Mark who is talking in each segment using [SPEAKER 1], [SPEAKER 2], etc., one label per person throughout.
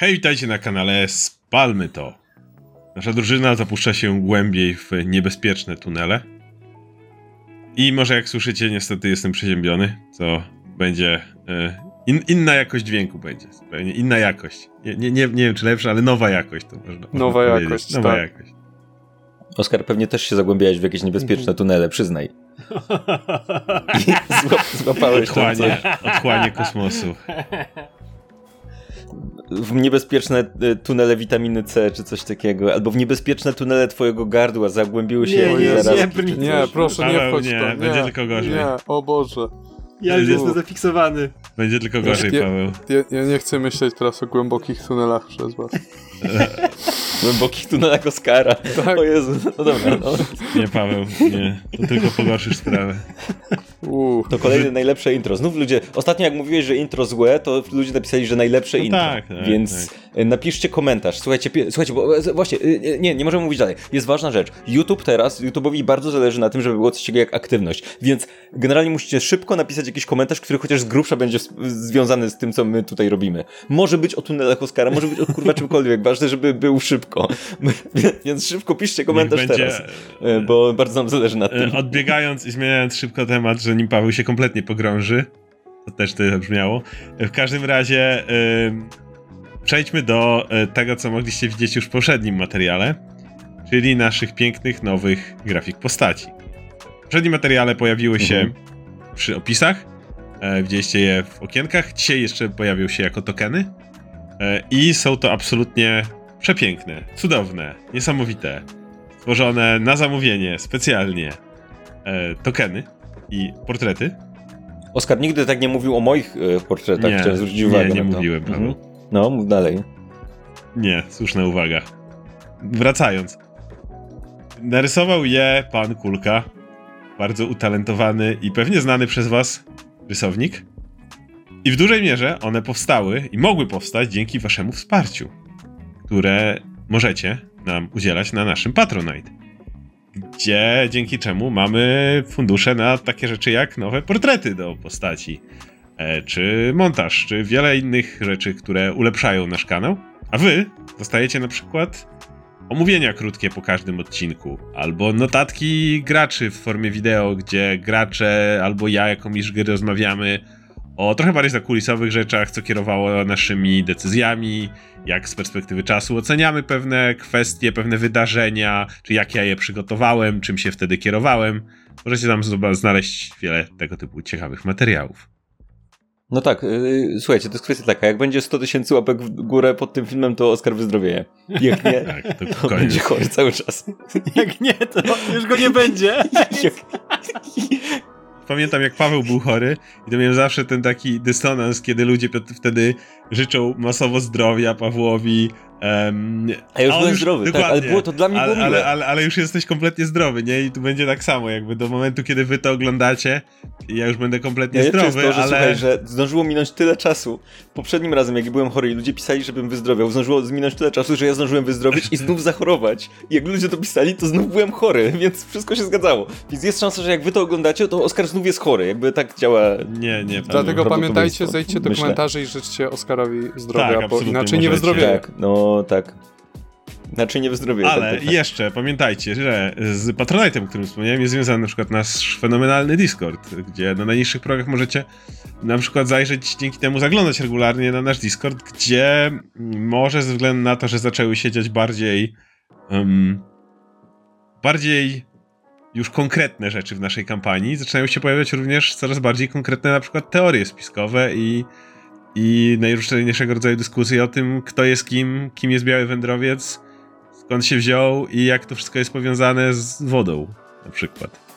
[SPEAKER 1] Hej, witajcie na kanale Spalmy to. Nasza drużyna zapuszcza się głębiej w niebezpieczne tunele. I może jak słyszycie, niestety jestem przeziębiony, co będzie... e, In, inna jakość dźwięku będzie, zupełnie inna jakość. Nie, nie, nie, wiem czy lepsza, ale nowa jakość to można,
[SPEAKER 2] Nowa
[SPEAKER 1] powiedzieć.
[SPEAKER 2] jakość,
[SPEAKER 1] Nowa
[SPEAKER 2] tak.
[SPEAKER 1] jakość.
[SPEAKER 3] Oskar, pewnie też się zagłębiałeś w jakieś niebezpieczne tunele, przyznaj. I złap, złapałeś
[SPEAKER 1] otchłanie kosmosu.
[SPEAKER 3] W niebezpieczne y, tunele witaminy C czy coś takiego, albo w niebezpieczne tunele twojego gardła zagłębiły się
[SPEAKER 4] Nie, nie,
[SPEAKER 3] zarazki
[SPEAKER 4] nie.
[SPEAKER 2] Nie, proszę nie wchodź
[SPEAKER 1] nie,
[SPEAKER 2] to. Nie,
[SPEAKER 1] będzie tylko gorzej.
[SPEAKER 2] Nie, o Boże.
[SPEAKER 4] Ja już jestem zafiksowany.
[SPEAKER 1] Będzie tylko gorzej,
[SPEAKER 2] Nie-
[SPEAKER 1] Paweł.
[SPEAKER 2] Ja, ja nie chcę myśleć teraz o głębokich tunelach przez was.
[SPEAKER 3] W głębokich tunelach Oskara.
[SPEAKER 2] Tak.
[SPEAKER 3] O Jezu, no dobra, no.
[SPEAKER 1] Nie, Paweł, nie. To tylko pogorszysz sprawę.
[SPEAKER 3] To kolejne najlepsze intro. Znów ludzie, ostatnio jak mówiłeś, że intro złe, to ludzie napisali, że najlepsze
[SPEAKER 1] No
[SPEAKER 3] intro.
[SPEAKER 1] tak, tak,
[SPEAKER 3] Więc y, napiszcie komentarz. Słuchajcie, słuchajcie, bo e, właśnie, y, nie, nie możemy mówić dalej. Jest ważna rzecz. YouTube teraz, YouTube'owi bardzo zależy na tym, żeby było coś takiego jak aktywność. Więc generalnie musicie szybko napisać jakiś komentarz, który chociaż z grubsza będzie związany z tym, co my tutaj robimy. Może być o tunelach Oscara, może być o kurwa czymkolwiek. Ważne, żeby był szybko. Więc szybko piszcie komentarz
[SPEAKER 1] będzie,
[SPEAKER 3] teraz. y, Bo bardzo nam zależy na tym.
[SPEAKER 1] E, Odbiegając i zmieniając szybko temat, że nim Paweł się kompletnie pogrąży, to też tyle brzmiało. W każdym razie ym, przejdźmy do e, tego, co mogliście widzieć już w poprzednim materiale, czyli naszych pięknych, nowych grafik postaci. W poprzednim materiale pojawiły się
[SPEAKER 3] Mhm.
[SPEAKER 1] przy opisach, e, widzieliście je w okienkach, dzisiaj jeszcze pojawią się jako tokeny e, i są to absolutnie przepiękne, cudowne, niesamowite, stworzone na zamówienie specjalnie tokeny i portrety.
[SPEAKER 3] Oskar nigdy tak nie mówił o moich portretach,
[SPEAKER 1] Nie,
[SPEAKER 3] chciałem zwrócić
[SPEAKER 1] nie,
[SPEAKER 3] uwagę
[SPEAKER 1] nie
[SPEAKER 3] na to.
[SPEAKER 1] mówiłem, Paweł.
[SPEAKER 3] Mhm. No, mów dalej.
[SPEAKER 1] Nie, słuszna uwaga. Wracając. Narysował je pan Kulka, bardzo utalentowany i pewnie znany przez was rysownik. I w dużej mierze one powstały i mogły powstać dzięki waszemu wsparciu, które możecie nam udzielać na naszym Patronite. Gdzie dzięki czemu mamy fundusze na takie rzeczy jak nowe portrety do postaci, czy montaż, czy wiele innych rzeczy, które ulepszają nasz kanał. A wy dostajecie na przykład omówienia krótkie po każdym odcinku, albo notatki graczy w formie wideo, gdzie gracze albo ja jako mistrz gry rozmawiamy o trochę bardziej zakulisowych rzeczach, co kierowało naszymi decyzjami, jak z perspektywy czasu oceniamy pewne kwestie, pewne wydarzenia, czy jak ja je przygotowałem, czym się wtedy kierowałem. Możecie tam znaleźć wiele tego typu ciekawych materiałów.
[SPEAKER 3] No tak, y, słuchajcie, to jest kwestia taka, jak będzie 100 tysięcy łapek w górę pod tym filmem, to Oskar wyzdrowieje. Jak nie,
[SPEAKER 1] Tak, to
[SPEAKER 3] to będzie chory cały czas.
[SPEAKER 4] Jak nie, to już go nie będzie.
[SPEAKER 1] Pamiętam jak Paweł był chory i to miałem zawsze ten taki dysonans, kiedy ludzie wtedy życzą masowo zdrowia Pawłowi. em,
[SPEAKER 3] A ja już byłem zdrowy, tak, ale było to dla mnie
[SPEAKER 1] ale,
[SPEAKER 3] było
[SPEAKER 1] ale, ale, ale już jesteś kompletnie zdrowy, nie? I tu będzie tak samo, jakby do momentu, kiedy wy to oglądacie, ja już będę kompletnie zdrowy,
[SPEAKER 3] jest to, że
[SPEAKER 1] ale...
[SPEAKER 3] słuchaj, że zdążyło minąć tyle czasu. Poprzednim razem, jak byłem chory i ludzie pisali, żebym wyzdrowiał, zdążyło minąć tyle czasu, że ja zdążyłem wyzdrowieć i znów zachorować. I jak ludzie to pisali, to znów byłem chory, więc wszystko się zgadzało. Więc jest szansa, że jak wy to oglądacie, to Oskar znów jest chory. Jakby tak działa.
[SPEAKER 1] Nie, nie.
[SPEAKER 2] Dlatego pamiętajcie, zejdźcie do
[SPEAKER 3] myślę.
[SPEAKER 2] komentarzy i życzcie Oskarowi zdrowia,
[SPEAKER 1] Tak,
[SPEAKER 2] bo inaczej nie wyzdrowieje.
[SPEAKER 3] Tak, no tak. Inaczej nie wyzdrowieje.
[SPEAKER 1] Ale
[SPEAKER 3] tak, tak, tak.
[SPEAKER 1] jeszcze pamiętajcie, że z Patronite'em, o którym wspomniałem, jest związany na przykład nasz fenomenalny Discord, gdzie na najniższych progach możecie na przykład zajrzeć, dzięki temu zaglądać regularnie na nasz Discord, gdzie może ze względu na to, że zaczęły się dziać bardziej em, bardziej już konkretne rzeczy w naszej kampanii, zaczynają się pojawiać również coraz bardziej konkretne na przykład teorie spiskowe i i najróżniejszego rodzaju dyskusje o tym, kto jest kim, kim jest Biały Wędrowiec, skąd się wziął i jak to wszystko jest powiązane z wodą, na przykład.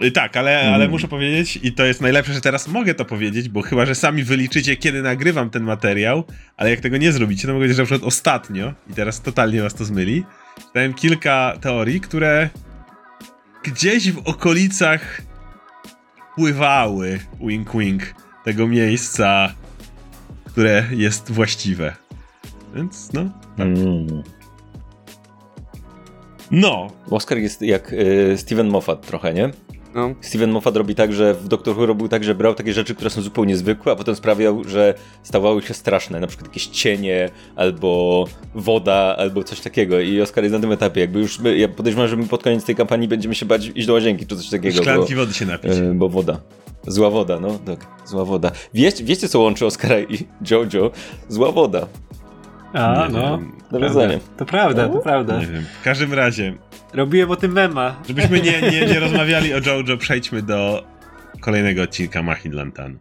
[SPEAKER 1] I tak, ale, ale
[SPEAKER 3] Mm.
[SPEAKER 1] muszę powiedzieć, i to jest najlepsze, że teraz mogę to powiedzieć, bo chyba, że sami wyliczycie, kiedy nagrywam ten materiał, ale jak tego nie zrobicie, to mogę powiedzieć, że na przykład ostatnio, i teraz totalnie was to zmyli, czytałem kilka teorii, które gdzieś w okolicach pływały, wink wink, tego miejsca, które jest właściwe. Więc no, tak.
[SPEAKER 3] Mm.
[SPEAKER 1] No,
[SPEAKER 3] Oskar jest jak y, Steven Moffat trochę, nie?
[SPEAKER 2] No.
[SPEAKER 3] Steven Moffat robi tak, że w Doctor Who robił tak, że brał takie rzeczy, które są zupełnie zwykłe, a potem sprawiał, że stawały się straszne. Na przykład jakieś cienie, albo woda, albo coś takiego. I Oscar jest na tym etapie. Jakby już, my, ja podejrzewam, że my pod koniec tej kampanii będziemy się bać iść do łazienki, czy coś takiego.
[SPEAKER 1] Szklanki
[SPEAKER 3] bo,
[SPEAKER 1] wody się napić.
[SPEAKER 3] e, bo woda. Zła woda, no tak, zła woda. Wiecie, wiecie co łączy Oscara i Jojo? Zła woda.
[SPEAKER 4] A,
[SPEAKER 1] Nie
[SPEAKER 4] no.
[SPEAKER 1] wiem.
[SPEAKER 3] Nawiązanie.
[SPEAKER 4] To prawda, to prawda.
[SPEAKER 1] Nie wiem. W każdym razie,
[SPEAKER 4] Robiłem o tym mema.
[SPEAKER 1] żebyśmy nie, nie, nie rozmawiali o JoJo, przejdźmy do kolejnego odcinka Machin Lantanu.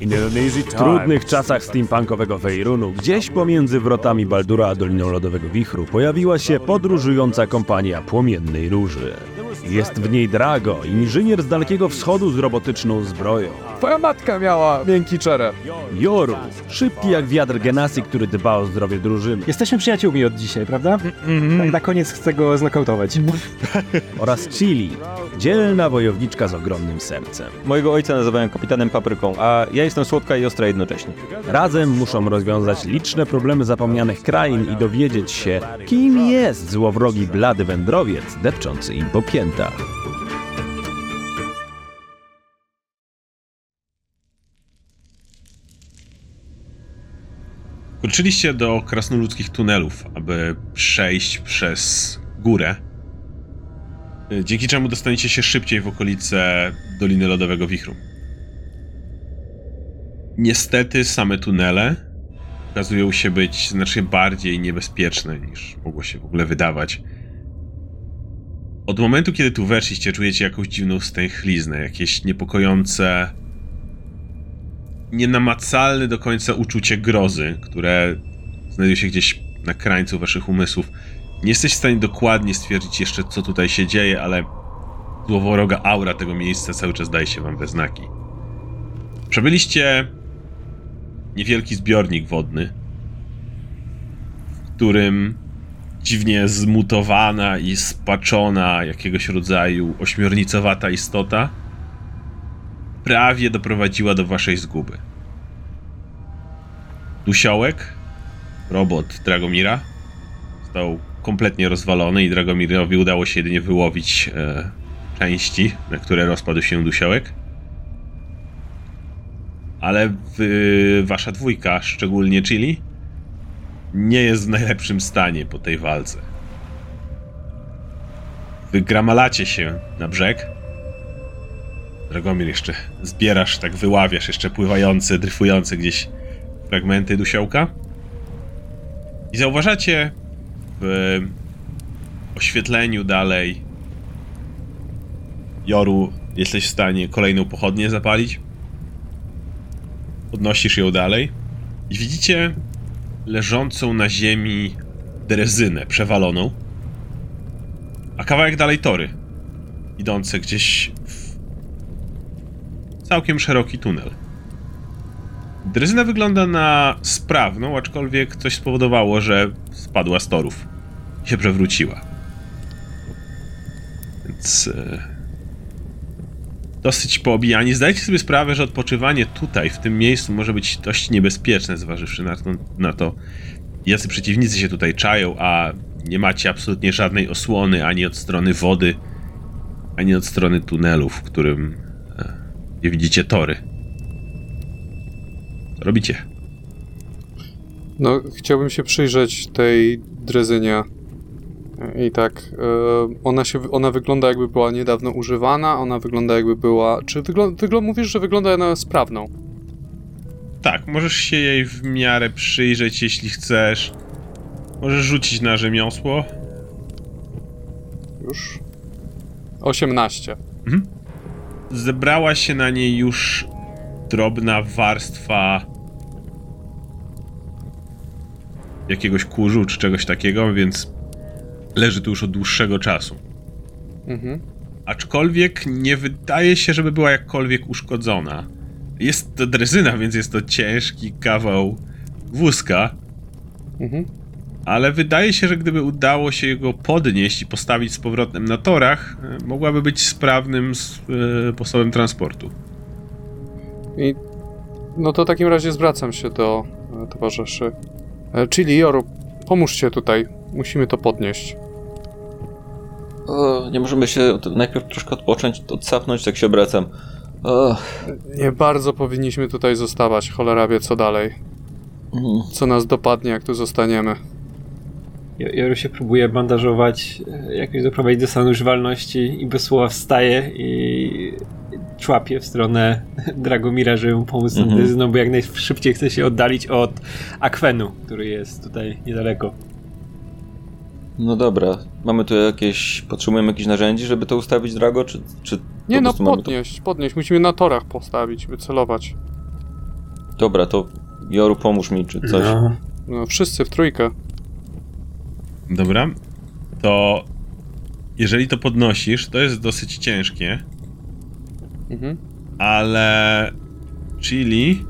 [SPEAKER 5] W trudnych czasach steampunkowego Weirunu, gdzieś pomiędzy wrotami Baldura a Doliną Lodowego Wichru, pojawiła się podróżująca kompania Płomiennej Róży. Jest w niej Drago, inżynier z Dalekiego Wschodu z robotyczną zbroją.
[SPEAKER 6] Twoja matka miała miękki czerep.
[SPEAKER 5] Joru, szybki jak wiatr Genasi, który dba o zdrowie drużyny.
[SPEAKER 7] Jesteśmy przyjaciółmi od dzisiaj, prawda? Tak na koniec chcę go znokautować.
[SPEAKER 5] Oraz Chili, dzielna wojowniczka z ogromnym sercem.
[SPEAKER 3] Mojego ojca nazywają kapitanem papryką, a ja jestem słodka i ostra jednocześnie.
[SPEAKER 5] Razem muszą rozwiązać liczne problemy zapomnianych krain i dowiedzieć się, kim jest złowrogi blady wędrowiec, depczący im po piętach.
[SPEAKER 1] Wróciliście do krasnoludzkich tunelów, aby przejść przez górę, y, dzięki czemu dostaniecie się szybciej w okolice Doliny Lodowego Wichru. Niestety same tunele okazują się być znacznie bardziej niebezpieczne niż mogło się w ogóle wydawać. Od momentu, kiedy tu weszliście, czujecie jakąś dziwną stęchliznę, jakieś niepokojące nienamacalne do końca uczucie grozy, które znajduje się gdzieś na krańcu waszych umysłów. Nie jesteś w stanie dokładnie stwierdzić jeszcze, co tutaj się dzieje, ale złowroga aura tego miejsca cały czas daje się wam we znaki. Przebyliście niewielki zbiornik wodny, w którym dziwnie zmutowana i spaczona jakiegoś rodzaju ośmiornicowata istota prawie doprowadziła do waszej zguby. Dusiołek, robot Dragomira, został kompletnie rozwalony i Dragomirowi udało się jedynie wyłowić e, części, na które rozpadł się Dusiołek. Ale wy, wasza dwójka, szczególnie Chili, nie jest w najlepszym stanie po tej walce. Wygramalacie się na brzeg, Dragomir jeszcze zbierasz, tak wyławiasz jeszcze pływające, dryfujące gdzieś fragmenty dusiołka. I zauważacie w oświetleniu dalej Joru, jesteś w stanie kolejną pochodnię zapalić. Podnosisz ją dalej i widzicie leżącą na ziemi drezynę przewaloną, a kawałek dalej tory, idące gdzieś całkiem szeroki tunel. Drezyna wygląda na sprawną, aczkolwiek coś spowodowało, że spadła z torów i się przewróciła. Więc e, dosyć poobijani. Zdajcie sobie sprawę, że odpoczywanie tutaj, w tym miejscu, może być dość niebezpieczne, zważywszy na to, na to jacy przeciwnicy się tutaj czają, a nie macie absolutnie żadnej osłony ani od strony wody, ani od strony tunelu, w którym gdzie widzicie tory. Co robicie?
[SPEAKER 2] No, chciałbym się przyjrzeć tej drezynie. I tak, e, ona się, ona wygląda jakby była niedawno używana, ona wygląda jakby była, czy wygląda, wyglą, mówisz, że wygląda na sprawną?
[SPEAKER 1] Tak, możesz się jej w miarę przyjrzeć, jeśli chcesz. Możesz rzucić na rzemiosło.
[SPEAKER 2] Już? 18.
[SPEAKER 1] Zebrała się na niej już drobna warstwa jakiegoś kurzu czy czegoś takiego, więc leży tu już od dłuższego czasu.
[SPEAKER 2] Mhm.
[SPEAKER 1] Aczkolwiek nie wydaje się, żeby była jakkolwiek uszkodzona. Jest to drezyna, więc jest to ciężki kawał wózka,
[SPEAKER 2] Mhm.
[SPEAKER 1] Ale wydaje się, że gdyby udało się go podnieść i postawić z powrotem na torach, e, mogłaby być sprawnym e, sposobem transportu.
[SPEAKER 2] I no to w takim razie zwracam się do e, towarzyszy. Chili, Joru, pomóżcie tutaj. Musimy to podnieść.
[SPEAKER 3] O, nie możemy się najpierw troszkę odpocząć, odsapnąć, tak się obracam. O,
[SPEAKER 2] Nie bardzo powinniśmy tutaj zostawać, cholera wie co dalej.
[SPEAKER 3] mm.
[SPEAKER 2] Co nas dopadnie, jak tu zostaniemy.
[SPEAKER 4] Jo- Joru się próbuje bandażować, e, jakoś doprowadzić do stanu używalności i bez słowa wstaje i człapie w stronę Dragomira, żeby mu pomóc
[SPEAKER 3] Mhm.
[SPEAKER 4] dryzyną, bo jak najszybciej chce się oddalić od akwenu, który jest tutaj niedaleko.
[SPEAKER 3] No dobra, mamy tu jakieś, potrzebujemy jakichś narzędzi, żeby to ustawić, Drago, czy, czy
[SPEAKER 2] Nie
[SPEAKER 3] po
[SPEAKER 2] no,
[SPEAKER 3] mamy to-
[SPEAKER 2] podnieść, podnieść. Musimy na torach postawić, wycelować.
[SPEAKER 3] Dobra, to Joru pomóż mi, czy coś.
[SPEAKER 4] No.
[SPEAKER 2] No, wszyscy w trójkę.
[SPEAKER 1] Dobra. To jeżeli to podnosisz, to jest dosyć ciężkie,
[SPEAKER 2] Mhm.
[SPEAKER 1] ale chili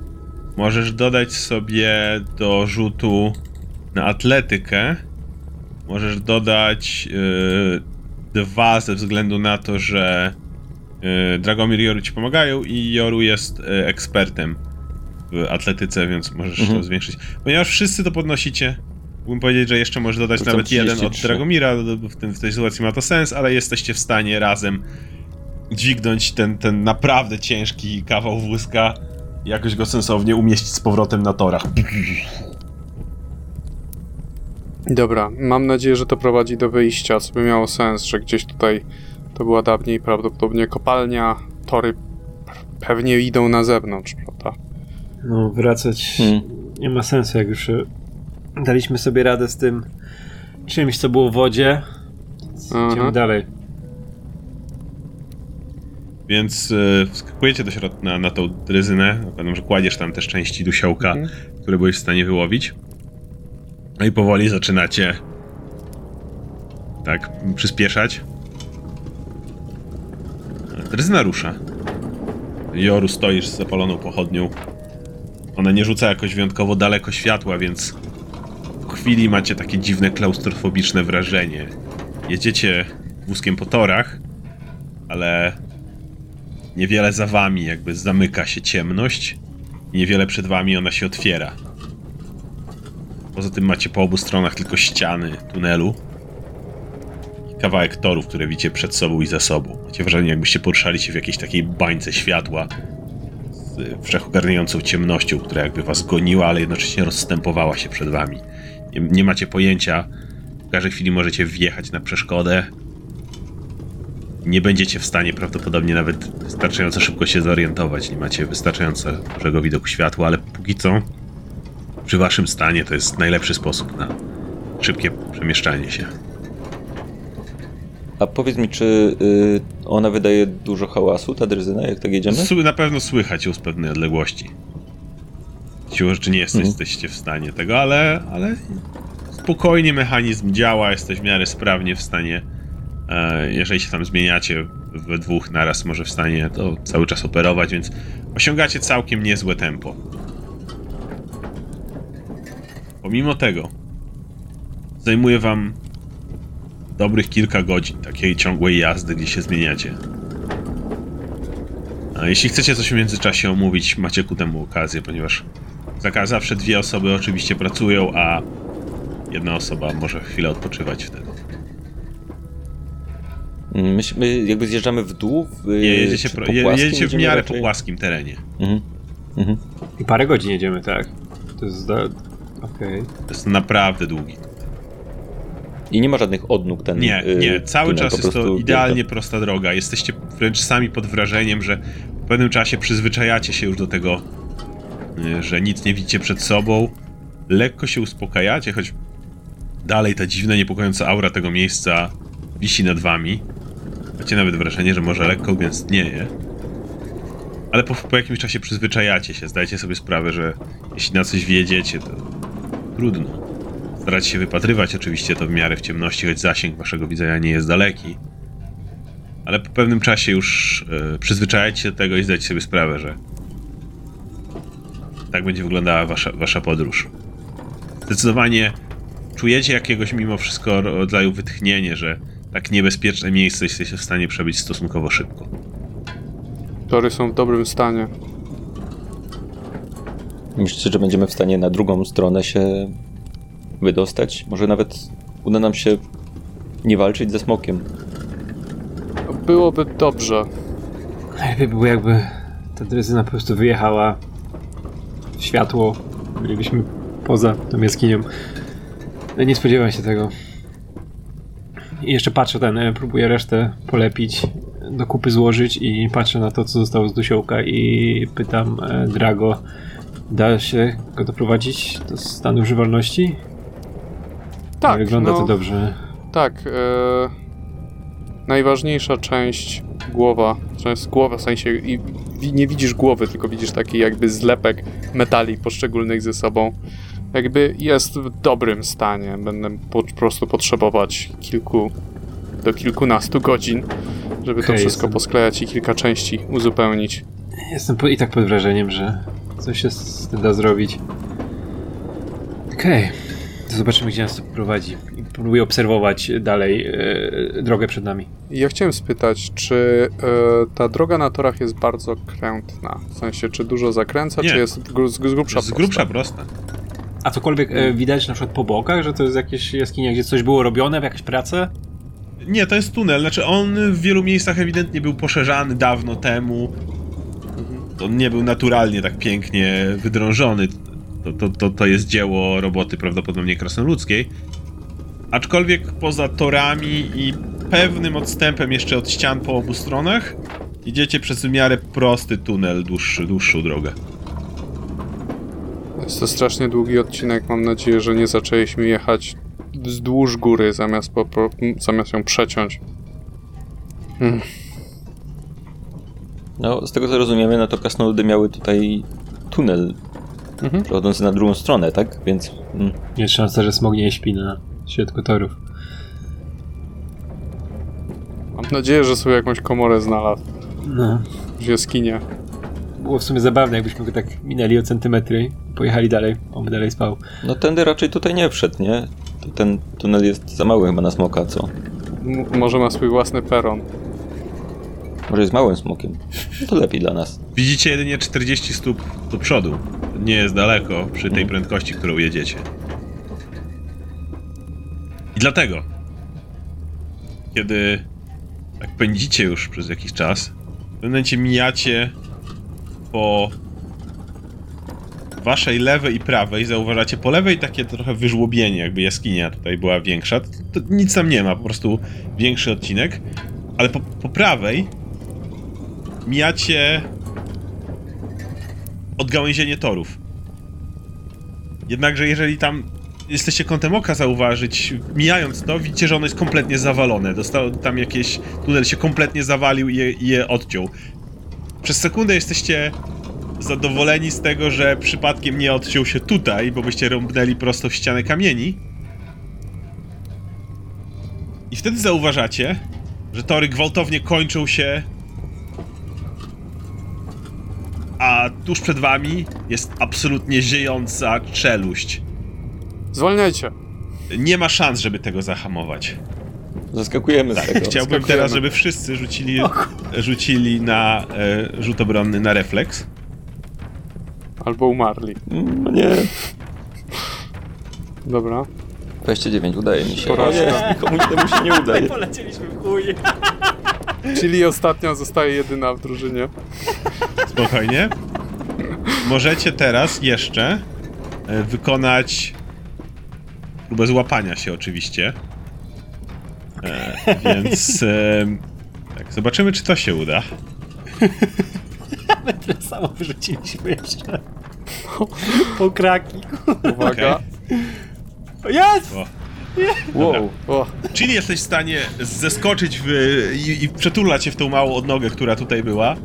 [SPEAKER 1] możesz dodać sobie do rzutu na atletykę. Możesz dodać yy, dwa ze względu na to, że yy, Dragomir i Joru ci pomagają i Joru jest yy, ekspertem w atletyce, więc możesz
[SPEAKER 3] Mhm.
[SPEAKER 1] to zwiększyć. Ponieważ wszyscy to podnosicie, mógłbym powiedzieć, że jeszcze możesz dodać
[SPEAKER 3] Rzucam
[SPEAKER 1] nawet jeden od
[SPEAKER 3] 33.
[SPEAKER 1] Dragomira, w, tym, w tej sytuacji ma to sens, ale jesteście w stanie razem dźwignąć ten, ten naprawdę ciężki kawał wózka i jakoś go sensownie umieścić z powrotem na torach.
[SPEAKER 2] Dobra, mam nadzieję, że to prowadzi do wyjścia, co by miało sens, że gdzieś tutaj to była dawniej prawdopodobnie kopalnia, tory pewnie idą na zewnątrz, prawda?
[SPEAKER 4] No, wracać
[SPEAKER 3] Hmm.
[SPEAKER 4] nie ma sensu, jak już daliśmy sobie radę z tym czymś, co było w wodzie. Więc
[SPEAKER 2] Aha.
[SPEAKER 4] Idziemy dalej.
[SPEAKER 1] Więc y, wskakujecie do środka na, na tą dryzynę. Pamiętam, że kładziesz tam też części dusiołka,
[SPEAKER 2] Mhm.
[SPEAKER 1] które byłeś w stanie wyłowić. No i powoli zaczynacie tak przyspieszać. Dryzyna rusza. Joru stoisz z zapaloną pochodnią. Ona nie rzuca jakoś wyjątkowo daleko światła, więc chwili macie takie dziwne klaustrofobiczne wrażenie. Jedziecie wózkiem po torach, ale niewiele za wami jakby zamyka się ciemność niewiele przed wami ona się otwiera. Poza tym macie po obu stronach tylko ściany tunelu i kawałek torów, które widzicie przed sobą i za sobą. Macie wrażenie, jakbyście poruszali się w jakiejś takiej bańce światła z wszechogarniającą ciemnością, która jakby was goniła, ale jednocześnie rozstępowała się przed wami. Nie, nie macie pojęcia, w każdej chwili możecie wjechać na przeszkodę, nie będziecie w stanie prawdopodobnie nawet wystarczająco szybko się zorientować. Nie macie wystarczająco dużego widoku światła, ale póki co przy waszym stanie to jest najlepszy sposób na szybkie przemieszczanie się.
[SPEAKER 3] A powiedz mi, czy y, ona wydaje dużo hałasu, ta dryzyna, jak tak jedziemy?
[SPEAKER 1] Sły- Na pewno słychać ją z pewnej odległości. Siłą rzeczy nie jesteś,
[SPEAKER 3] Mhm.
[SPEAKER 1] jesteście w stanie tego, ale, ale spokojnie mechanizm działa, jesteś w miarę sprawnie w stanie. E, jeżeli się tam zmieniacie we dwóch naraz, może w stanie to cały czas operować, więc osiągacie całkiem niezłe tempo. Pomimo tego, zajmuje wam dobrych kilka godzin takiej ciągłej jazdy, gdzie się zmieniacie. A jeśli chcecie coś w międzyczasie omówić, macie ku temu okazję, ponieważ zawsze dwie osoby oczywiście pracują, a jedna osoba może chwilę odpoczywać wtedy.
[SPEAKER 3] Mm, My, się- my jakby zjeżdżamy w dół? W,
[SPEAKER 1] Nie, jedziecie, pro, je,
[SPEAKER 3] płaskim
[SPEAKER 1] jedziecie w miarę
[SPEAKER 3] raczej?
[SPEAKER 1] po płaskim terenie.
[SPEAKER 3] Mhm. Mhm.
[SPEAKER 4] I parę godzin jedziemy, tak? To jest... Da... Okej.
[SPEAKER 1] To jest naprawdę długi.
[SPEAKER 3] I nie ma żadnych odnóg ten
[SPEAKER 1] Nie,
[SPEAKER 3] y,
[SPEAKER 1] nie, cały
[SPEAKER 3] tunel,
[SPEAKER 1] czas jest to idealnie
[SPEAKER 3] wielka.
[SPEAKER 1] prosta droga. Jesteście wręcz sami pod wrażeniem, że w pewnym czasie przyzwyczajacie się już do tego, że nic nie widzicie przed sobą. Lekko się uspokajacie, choć dalej ta dziwna, niepokojąca aura tego miejsca wisi nad wami. Macie nawet wrażenie, że może lekko gęstnieje. Ale po, po jakimś czasie przyzwyczajacie się, zdajecie sobie sprawę, że jeśli na coś wiedziecie, to trudno. Staracie się wypatrywać oczywiście to w miarę w ciemności, choć zasięg waszego widzenia nie jest daleki. Ale po pewnym czasie już e, przyzwyczajacie się do tego i zdajecie sobie sprawę, że tak będzie wyglądała wasza, wasza podróż. Zdecydowanie czujecie jakiegoś mimo wszystko rodzaju wytchnienie, że tak niebezpieczne miejsce jesteście w stanie przebyć stosunkowo szybko.
[SPEAKER 2] Tory są w dobrym stanie.
[SPEAKER 3] Myślicie, że będziemy w stanie na drugą stronę się wydostać? Może nawet uda nam się nie walczyć ze smokiem.
[SPEAKER 2] byłoby dobrze.
[SPEAKER 4] Lepiej było jakby ta drezyna po prostu wyjechała światło. Bylibyśmy poza tą jaskinią. No nie spodziewałem się tego. I jeszcze patrzę ten, e, próbuję resztę polepić, do kupy złożyć i patrzę na to, co zostało z Dusiołka i pytam e, Drago, da się go doprowadzić do stanu używalności?
[SPEAKER 2] Tak,
[SPEAKER 4] Nie wygląda
[SPEAKER 2] no,
[SPEAKER 4] to dobrze.
[SPEAKER 2] Tak. E, najważniejsza część głowa, to jest głowa w sensie i nie widzisz głowy, tylko widzisz taki jakby zlepek metali poszczególnych ze sobą. Jakby jest w dobrym stanie. Będę po, prostu potrzebować kilku do kilkunastu godzin, żeby to
[SPEAKER 4] Okej,
[SPEAKER 2] wszystko
[SPEAKER 4] jestem-
[SPEAKER 2] posklejać i kilka części uzupełnić.
[SPEAKER 4] Jestem i tak pod wrażeniem, że coś się z tym da zrobić. Okej, to zobaczymy, gdzie nas to prowadzi. I próbuję obserwować dalej e, drogę przed nami.
[SPEAKER 2] Ja chciałem spytać, czy e, ta droga na torach jest bardzo krętna? W sensie, czy dużo zakręca,
[SPEAKER 1] Nie.
[SPEAKER 2] czy jest gru- z, z grubsza
[SPEAKER 1] Z
[SPEAKER 2] prosta?
[SPEAKER 1] grubsza prosta.
[SPEAKER 4] A cokolwiek e, widać na przykład po bokach, że to jest jakieś jaskinia, gdzie coś było robione, w jakieś prace?
[SPEAKER 1] Nie, to jest tunel. Znaczy on w wielu miejscach ewidentnie był poszerzany dawno temu. On nie był naturalnie tak pięknie wydrążony. To, to, to, to jest dzieło roboty prawdopodobnie krasnoludzkiej. Aczkolwiek poza torami i pewnym odstępem jeszcze od ścian po obu stronach idziecie przez w miarę prosty tunel, dłuższy, dłuższą drogę.
[SPEAKER 2] Jest to strasznie długi odcinek. Mam nadzieję, że nie zaczęliśmy jechać wzdłuż góry zamiast, po, po, zamiast ją przeciąć. Hmm.
[SPEAKER 3] No, z tego co rozumiemy, no to krasnoludy miały tutaj tunel
[SPEAKER 2] Mhm.
[SPEAKER 3] przechodzący na drugą stronę, tak? Więc mm,
[SPEAKER 4] Jest szansa, że smog nie śpi na środku torów.
[SPEAKER 2] Mam nadzieję, że sobie jakąś komorę znalazł
[SPEAKER 4] No.
[SPEAKER 2] w jaskinie.
[SPEAKER 4] Było w sumie zabawne, jakbyśmy go tak minęli o centymetry i pojechali dalej, on by dalej spał.
[SPEAKER 3] no tędy raczej tutaj nie wszedł, nie? To Ten tunel jest za mały chyba na smoka, co?
[SPEAKER 2] M- może ma swój własny peron.
[SPEAKER 3] Może jest małym smokiem. No to lepiej dla nas.
[SPEAKER 1] Widzicie jedynie 40 stóp do przodu. Nie jest daleko przy tej
[SPEAKER 3] Mhm.
[SPEAKER 1] prędkości, którą jedziecie. I dlatego, kiedy tak pędzicie już przez jakiś czas, w pewnym momencie mijacie po waszej lewej i prawej, zauważacie po lewej takie trochę wyżłobienie, jakby jaskinia tutaj była większa. To, to nic tam nie ma, po prostu większy odcinek. Ale po, po prawej mijacie odgałęzienie torów. Jednakże jeżeli tam jesteście kątem oka zauważyć, mijając to, widzicie, że ono jest kompletnie zawalone. Dostał tam jakieś... tunel się kompletnie zawalił i je, je odciął. Przez sekundę jesteście zadowoleni z tego, że przypadkiem nie odciął się tutaj, bo byście rąbnęli prosto w ścianę kamieni. I wtedy zauważacie, że tory gwałtownie kończą się a tuż przed wami jest absolutnie ziejąca czeluść.
[SPEAKER 2] Zwalniajcie!
[SPEAKER 1] Nie ma szans, żeby tego zahamować.
[SPEAKER 3] Zaskakujemy z tego.
[SPEAKER 1] Chciałbym teraz, żeby wszyscy rzucili, rzucili na e, rzut obronny na refleks.
[SPEAKER 2] Albo umarli.
[SPEAKER 3] Mm, No nie.
[SPEAKER 2] Dobra.
[SPEAKER 3] 29, udaje mi się. O
[SPEAKER 2] Porażka.
[SPEAKER 3] nie, komuś temu się nie udaje.
[SPEAKER 4] Polecieliśmy w chuj.
[SPEAKER 2] Czyli ostatnia zostaje jedyna w drużynie.
[SPEAKER 1] Spokojnie. Możecie teraz jeszcze e, wykonać próbę złapania się oczywiście. E, więc e, tak, zobaczymy czy to się uda.
[SPEAKER 4] Tyle samo wyrzuciliśmy jeszcze. Po kraki.
[SPEAKER 2] Uwaga.
[SPEAKER 4] Jest!
[SPEAKER 1] O.
[SPEAKER 3] Wow.
[SPEAKER 2] O,
[SPEAKER 1] Czyli jesteś w stanie zeskoczyć w, i, i przetulać się w tą małą odnogę, która tutaj była.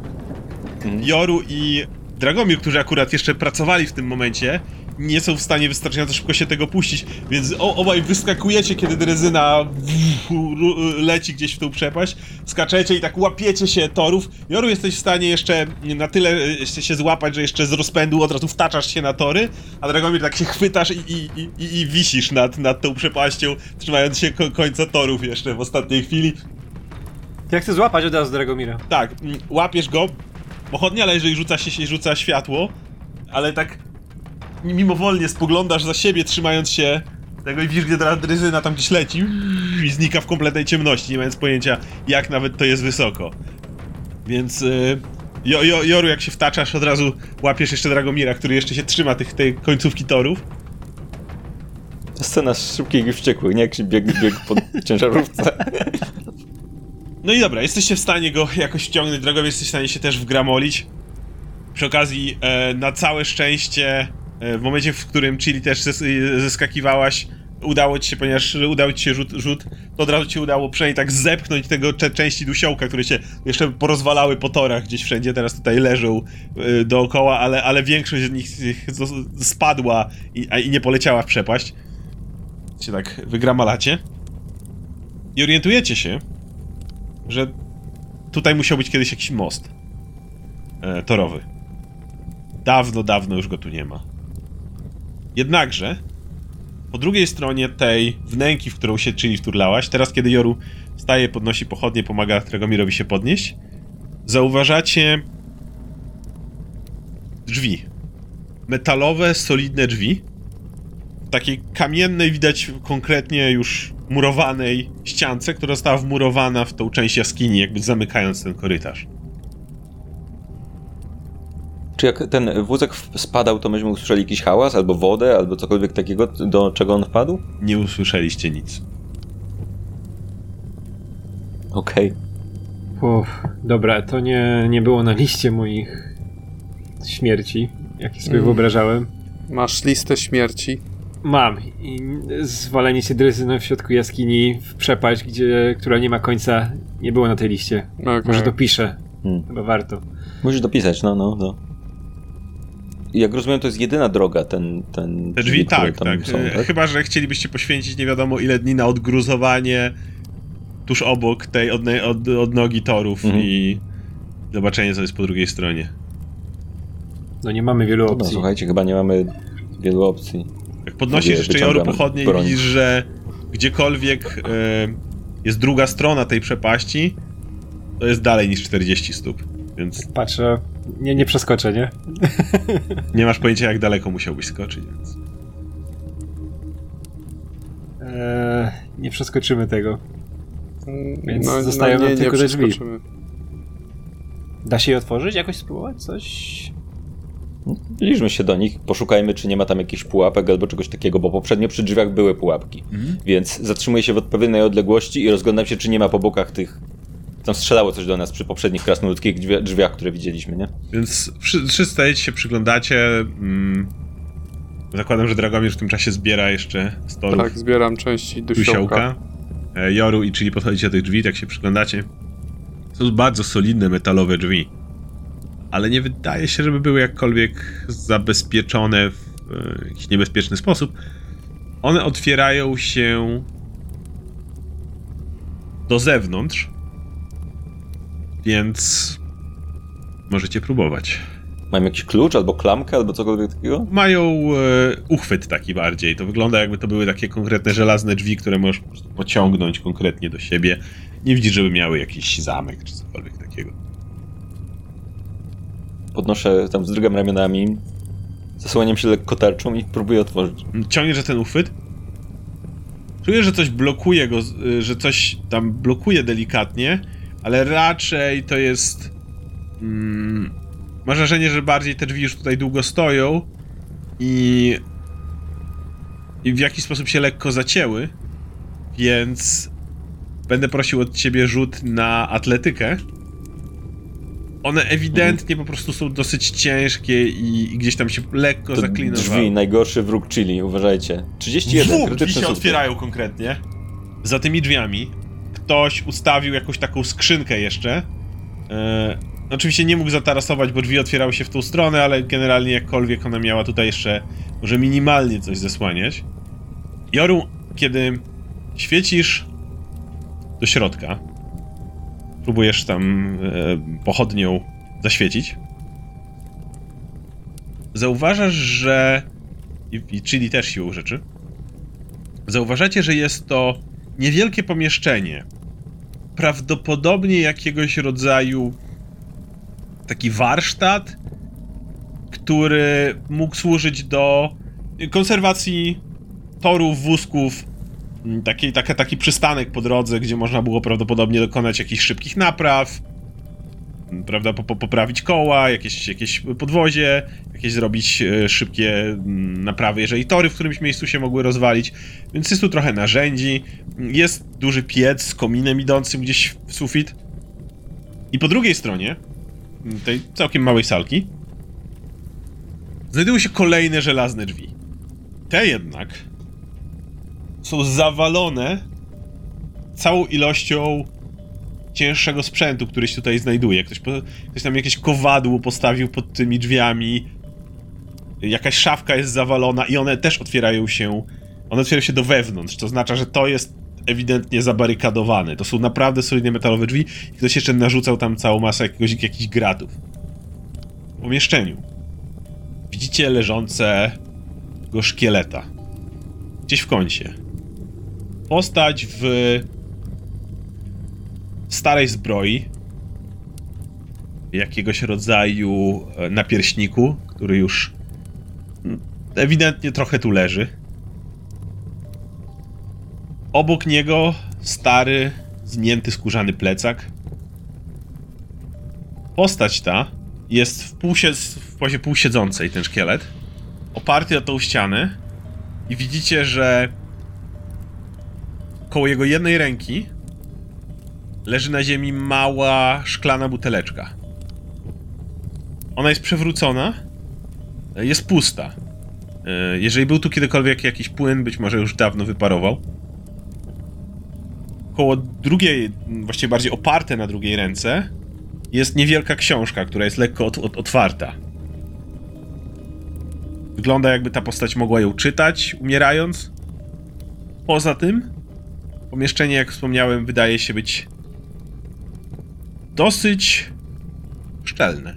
[SPEAKER 1] Joru i Dragomir, którzy akurat jeszcze pracowali w tym momencie, nie są w stanie wystarczająco szybko się tego puścić, więc o, obaj wyskakujecie, kiedy ru- leci gdzieś w tą przepaść, skaczecie i tak łapiecie się torów. Joru jesteś w stanie jeszcze na tyle e, się złapać, że jeszcze z rozpędu od razu wtaczasz się na tory, a Dragomir tak się chwytasz i, i, i, i, wisisz nad, nad tą przepaścią, trzymając się ko końca torów jeszcze w ostatniej chwili.
[SPEAKER 4] Ja chcę złapać od razu Dragomira.
[SPEAKER 1] Tak, mm, łapiesz go, pochodnia leży i rzuca się, się rzuca światło, ale tak mimowolnie spoglądasz za siebie, trzymając się tego i widzisz, gdzie teraz dryzyna tam gdzieś leci i znika w kompletnej ciemności, nie mając pojęcia, jak nawet to jest wysoko. Więc y, jo, jo, Joru, jak się wtaczasz, od razu łapiesz jeszcze Dragomira, który jeszcze się trzyma tych, tej końcówki torów.
[SPEAKER 3] Scena szybkich i wściekłych, nie jak się biegł, biegł po ciężarówce.
[SPEAKER 1] No i dobra, jesteście w stanie go jakoś wciągnąć drogą, jesteś w stanie się też wgramolić. Przy okazji, e, na całe szczęście, w momencie, w którym Chili też zes zeskakiwałaś, udało ci się, ponieważ udało ci się rzut, rzut to od razu ci udało przynajmniej tak zepchnąć tego te części dusiołka, które się jeszcze porozwalały po torach gdzieś wszędzie, teraz tutaj leżą e, dookoła, ale, ale większość z nich spadła i, a, i nie poleciała w przepaść. Się tak wygramalacie. I orientujecie się, że tutaj musiał być kiedyś jakiś most e, torowy. Dawno, dawno już go tu nie ma. Jednakże, po drugiej stronie tej wnęki, w którą się czyli wturlałaś, teraz kiedy Joru staje, podnosi pochodnie, pomaga Dragomirowi się podnieść, zauważacie drzwi. Metalowe, solidne drzwi. W takiej kamiennej, widać konkretnie już murowanej ściance, która została wmurowana w tą część jaskini, jakby zamykając ten korytarz.
[SPEAKER 3] Czy jak ten wózek spadał, to myśmy usłyszeli jakiś hałas, albo wodę, albo cokolwiek takiego, do czego on wpadł?
[SPEAKER 1] Nie usłyszeliście nic.
[SPEAKER 3] Okej.
[SPEAKER 4] Okay. dobra, to nie, nie było na liście moich śmierci, jakie sobie mm. wyobrażałem.
[SPEAKER 2] Masz listę śmierci?
[SPEAKER 4] Mam. I zwalenie się dryzyną w środku jaskini w przepaść, gdzie, która nie ma końca, nie było na tej liście. Okay. Może dopiszę. Hmm. Chyba warto.
[SPEAKER 3] Musisz dopisać, no, no, no. Jak rozumiem, to jest jedyna droga, ten. ten
[SPEAKER 1] Te drzwi, tak, tak. Są, tak. Chyba, że chcielibyście poświęcić nie wiadomo ile dni na odgruzowanie tuż obok tej od, od, od nogi torów mhm. i zobaczenie, co jest po drugiej stronie.
[SPEAKER 4] No nie mamy wielu no, opcji.
[SPEAKER 3] No, słuchajcie, chyba nie mamy wielu opcji.
[SPEAKER 1] Jak podnosisz jeszcze Joru pochodnie i widzisz, że gdziekolwiek y, jest druga strona tej przepaści, to jest dalej niż 40 stóp, więc...
[SPEAKER 4] Patrzę, nie, nie przeskoczę, nie?
[SPEAKER 1] nie masz pojęcia, jak daleko musiałbyś skoczyć, więc...
[SPEAKER 4] Eee, nie przeskoczymy tego. Więc no, zostają no, nie, tylko te drzwi. Da się je otworzyć? Jakoś spróbować? Coś?
[SPEAKER 3] Liczmy się do nich, poszukajmy, czy nie ma tam jakichś pułapek albo czegoś takiego, bo poprzednio przy drzwiach były pułapki. Mhm. Więc zatrzymuję się w odpowiedniej odległości i rozglądam się, czy nie ma po bokach tych. Tam strzelało coś do nas przy poprzednich krasnoludkich drzwiach, które widzieliśmy, nie?
[SPEAKER 1] Więc wszyscy stajecie się, przyglądacie. Mm, zakładam, że Dragomir w tym czasie zbiera jeszcze stolów.
[SPEAKER 2] Tak, zbieram części dusiołka.
[SPEAKER 1] E, Joru i czyli podchodzicie do tych drzwi, tak się przyglądacie. To są bardzo solidne metalowe drzwi ale nie wydaje się, żeby były jakkolwiek zabezpieczone w e, jakiś niebezpieczny sposób. One otwierają się do zewnątrz, więc możecie próbować.
[SPEAKER 3] Mają jakiś klucz, albo klamkę, albo cokolwiek takiego?
[SPEAKER 1] Mają e, uchwyt taki bardziej. To wygląda jakby to były takie konkretne żelazne drzwi, które możesz pociągnąć konkretnie do siebie. Nie widzisz, żeby miały jakiś zamek czy cokolwiek takiego
[SPEAKER 3] podnoszę, tam zdrygam ramionami, zasłaniam się lekko tarczą i próbuję otworzyć.
[SPEAKER 1] Ciągniesz za ten uchwyt? Czuję, że coś blokuje go, y, że coś tam blokuje delikatnie, ale raczej to jest... Mm, masz wrażenie, że bardziej te drzwi już tutaj długo stoją i... i w jakiś sposób się lekko zacięły, więc będę prosił od ciebie rzut na atletykę. One ewidentnie po prostu są dosyć ciężkie i, i gdzieś tam się lekko to zaklinowały.
[SPEAKER 3] Drzwi, najgorszy wróg chili, uważajcie. 31, Dwóch
[SPEAKER 1] drzwi się otwierają konkretnie. Za tymi drzwiami ktoś ustawił jakąś taką skrzynkę jeszcze. E, oczywiście nie mógł zatarasować, bo drzwi otwierały się w tą stronę, ale generalnie jakkolwiek ona miała tutaj jeszcze może minimalnie coś zesłaniać. Joru, kiedy świecisz do środka, próbujesz tam e, pochodnią zaświecić. Zauważasz, że. I, i czyli też siłą rzeczy. Zauważacie, że jest to niewielkie pomieszczenie. Prawdopodobnie jakiegoś rodzaju taki warsztat, który mógł służyć do konserwacji torów, wózków, taki, taka, taki przystanek po drodze, gdzie można było prawdopodobnie dokonać jakichś szybkich napraw, prawda, po, po, poprawić koła, jakieś, jakieś podwozie, jakieś zrobić e, szybkie mm, naprawy, jeżeli tory w którymś miejscu się mogły rozwalić, więc jest tu trochę narzędzi, jest duży piec z kominem idącym gdzieś w sufit i po drugiej stronie mm, tej całkiem małej salki znajdują się kolejne żelazne drzwi. Te jednak są zawalone całą ilością cięższego sprzętu, który się tutaj znajduje. Ktoś, po, ktoś tam jakieś kowadło postawił pod tymi drzwiami. Jakaś szafka jest zawalona i one też otwierają się. One otwierają się do wewnątrz, to oznacza, że to jest ewidentnie zabarykadowane. To są naprawdę solidne metalowe drzwi i ktoś jeszcze narzucał tam całą masę jakiegoś, jakichś gratów. W pomieszczeniu widzicie leżącego szkieleta. Gdzieś w kącie. Postać w starej zbroi. Jakiegoś rodzaju e, napierśniku, który już mm, ewidentnie trochę tu leży. Obok niego stary, znięty skórzany plecak. Postać ta jest w, półsie, w pozie półsiedzącej, ten szkielet, oparty o tą ścianę i widzicie, że koło jego jednej ręki leży na ziemi mała szklana buteleczka. Ona jest przewrócona, jest pusta. E, Jeżeli był tu kiedykolwiek jakiś płyn, być może już dawno wyparował. Koło drugiej, właściwie bardziej oparte na drugiej ręce, jest niewielka książka, która jest lekko ot otwarta. Wygląda jakby ta postać mogła ją czytać, umierając. Poza tym, pomieszczenie, jak wspomniałem, wydaje się być dosyć szczelne.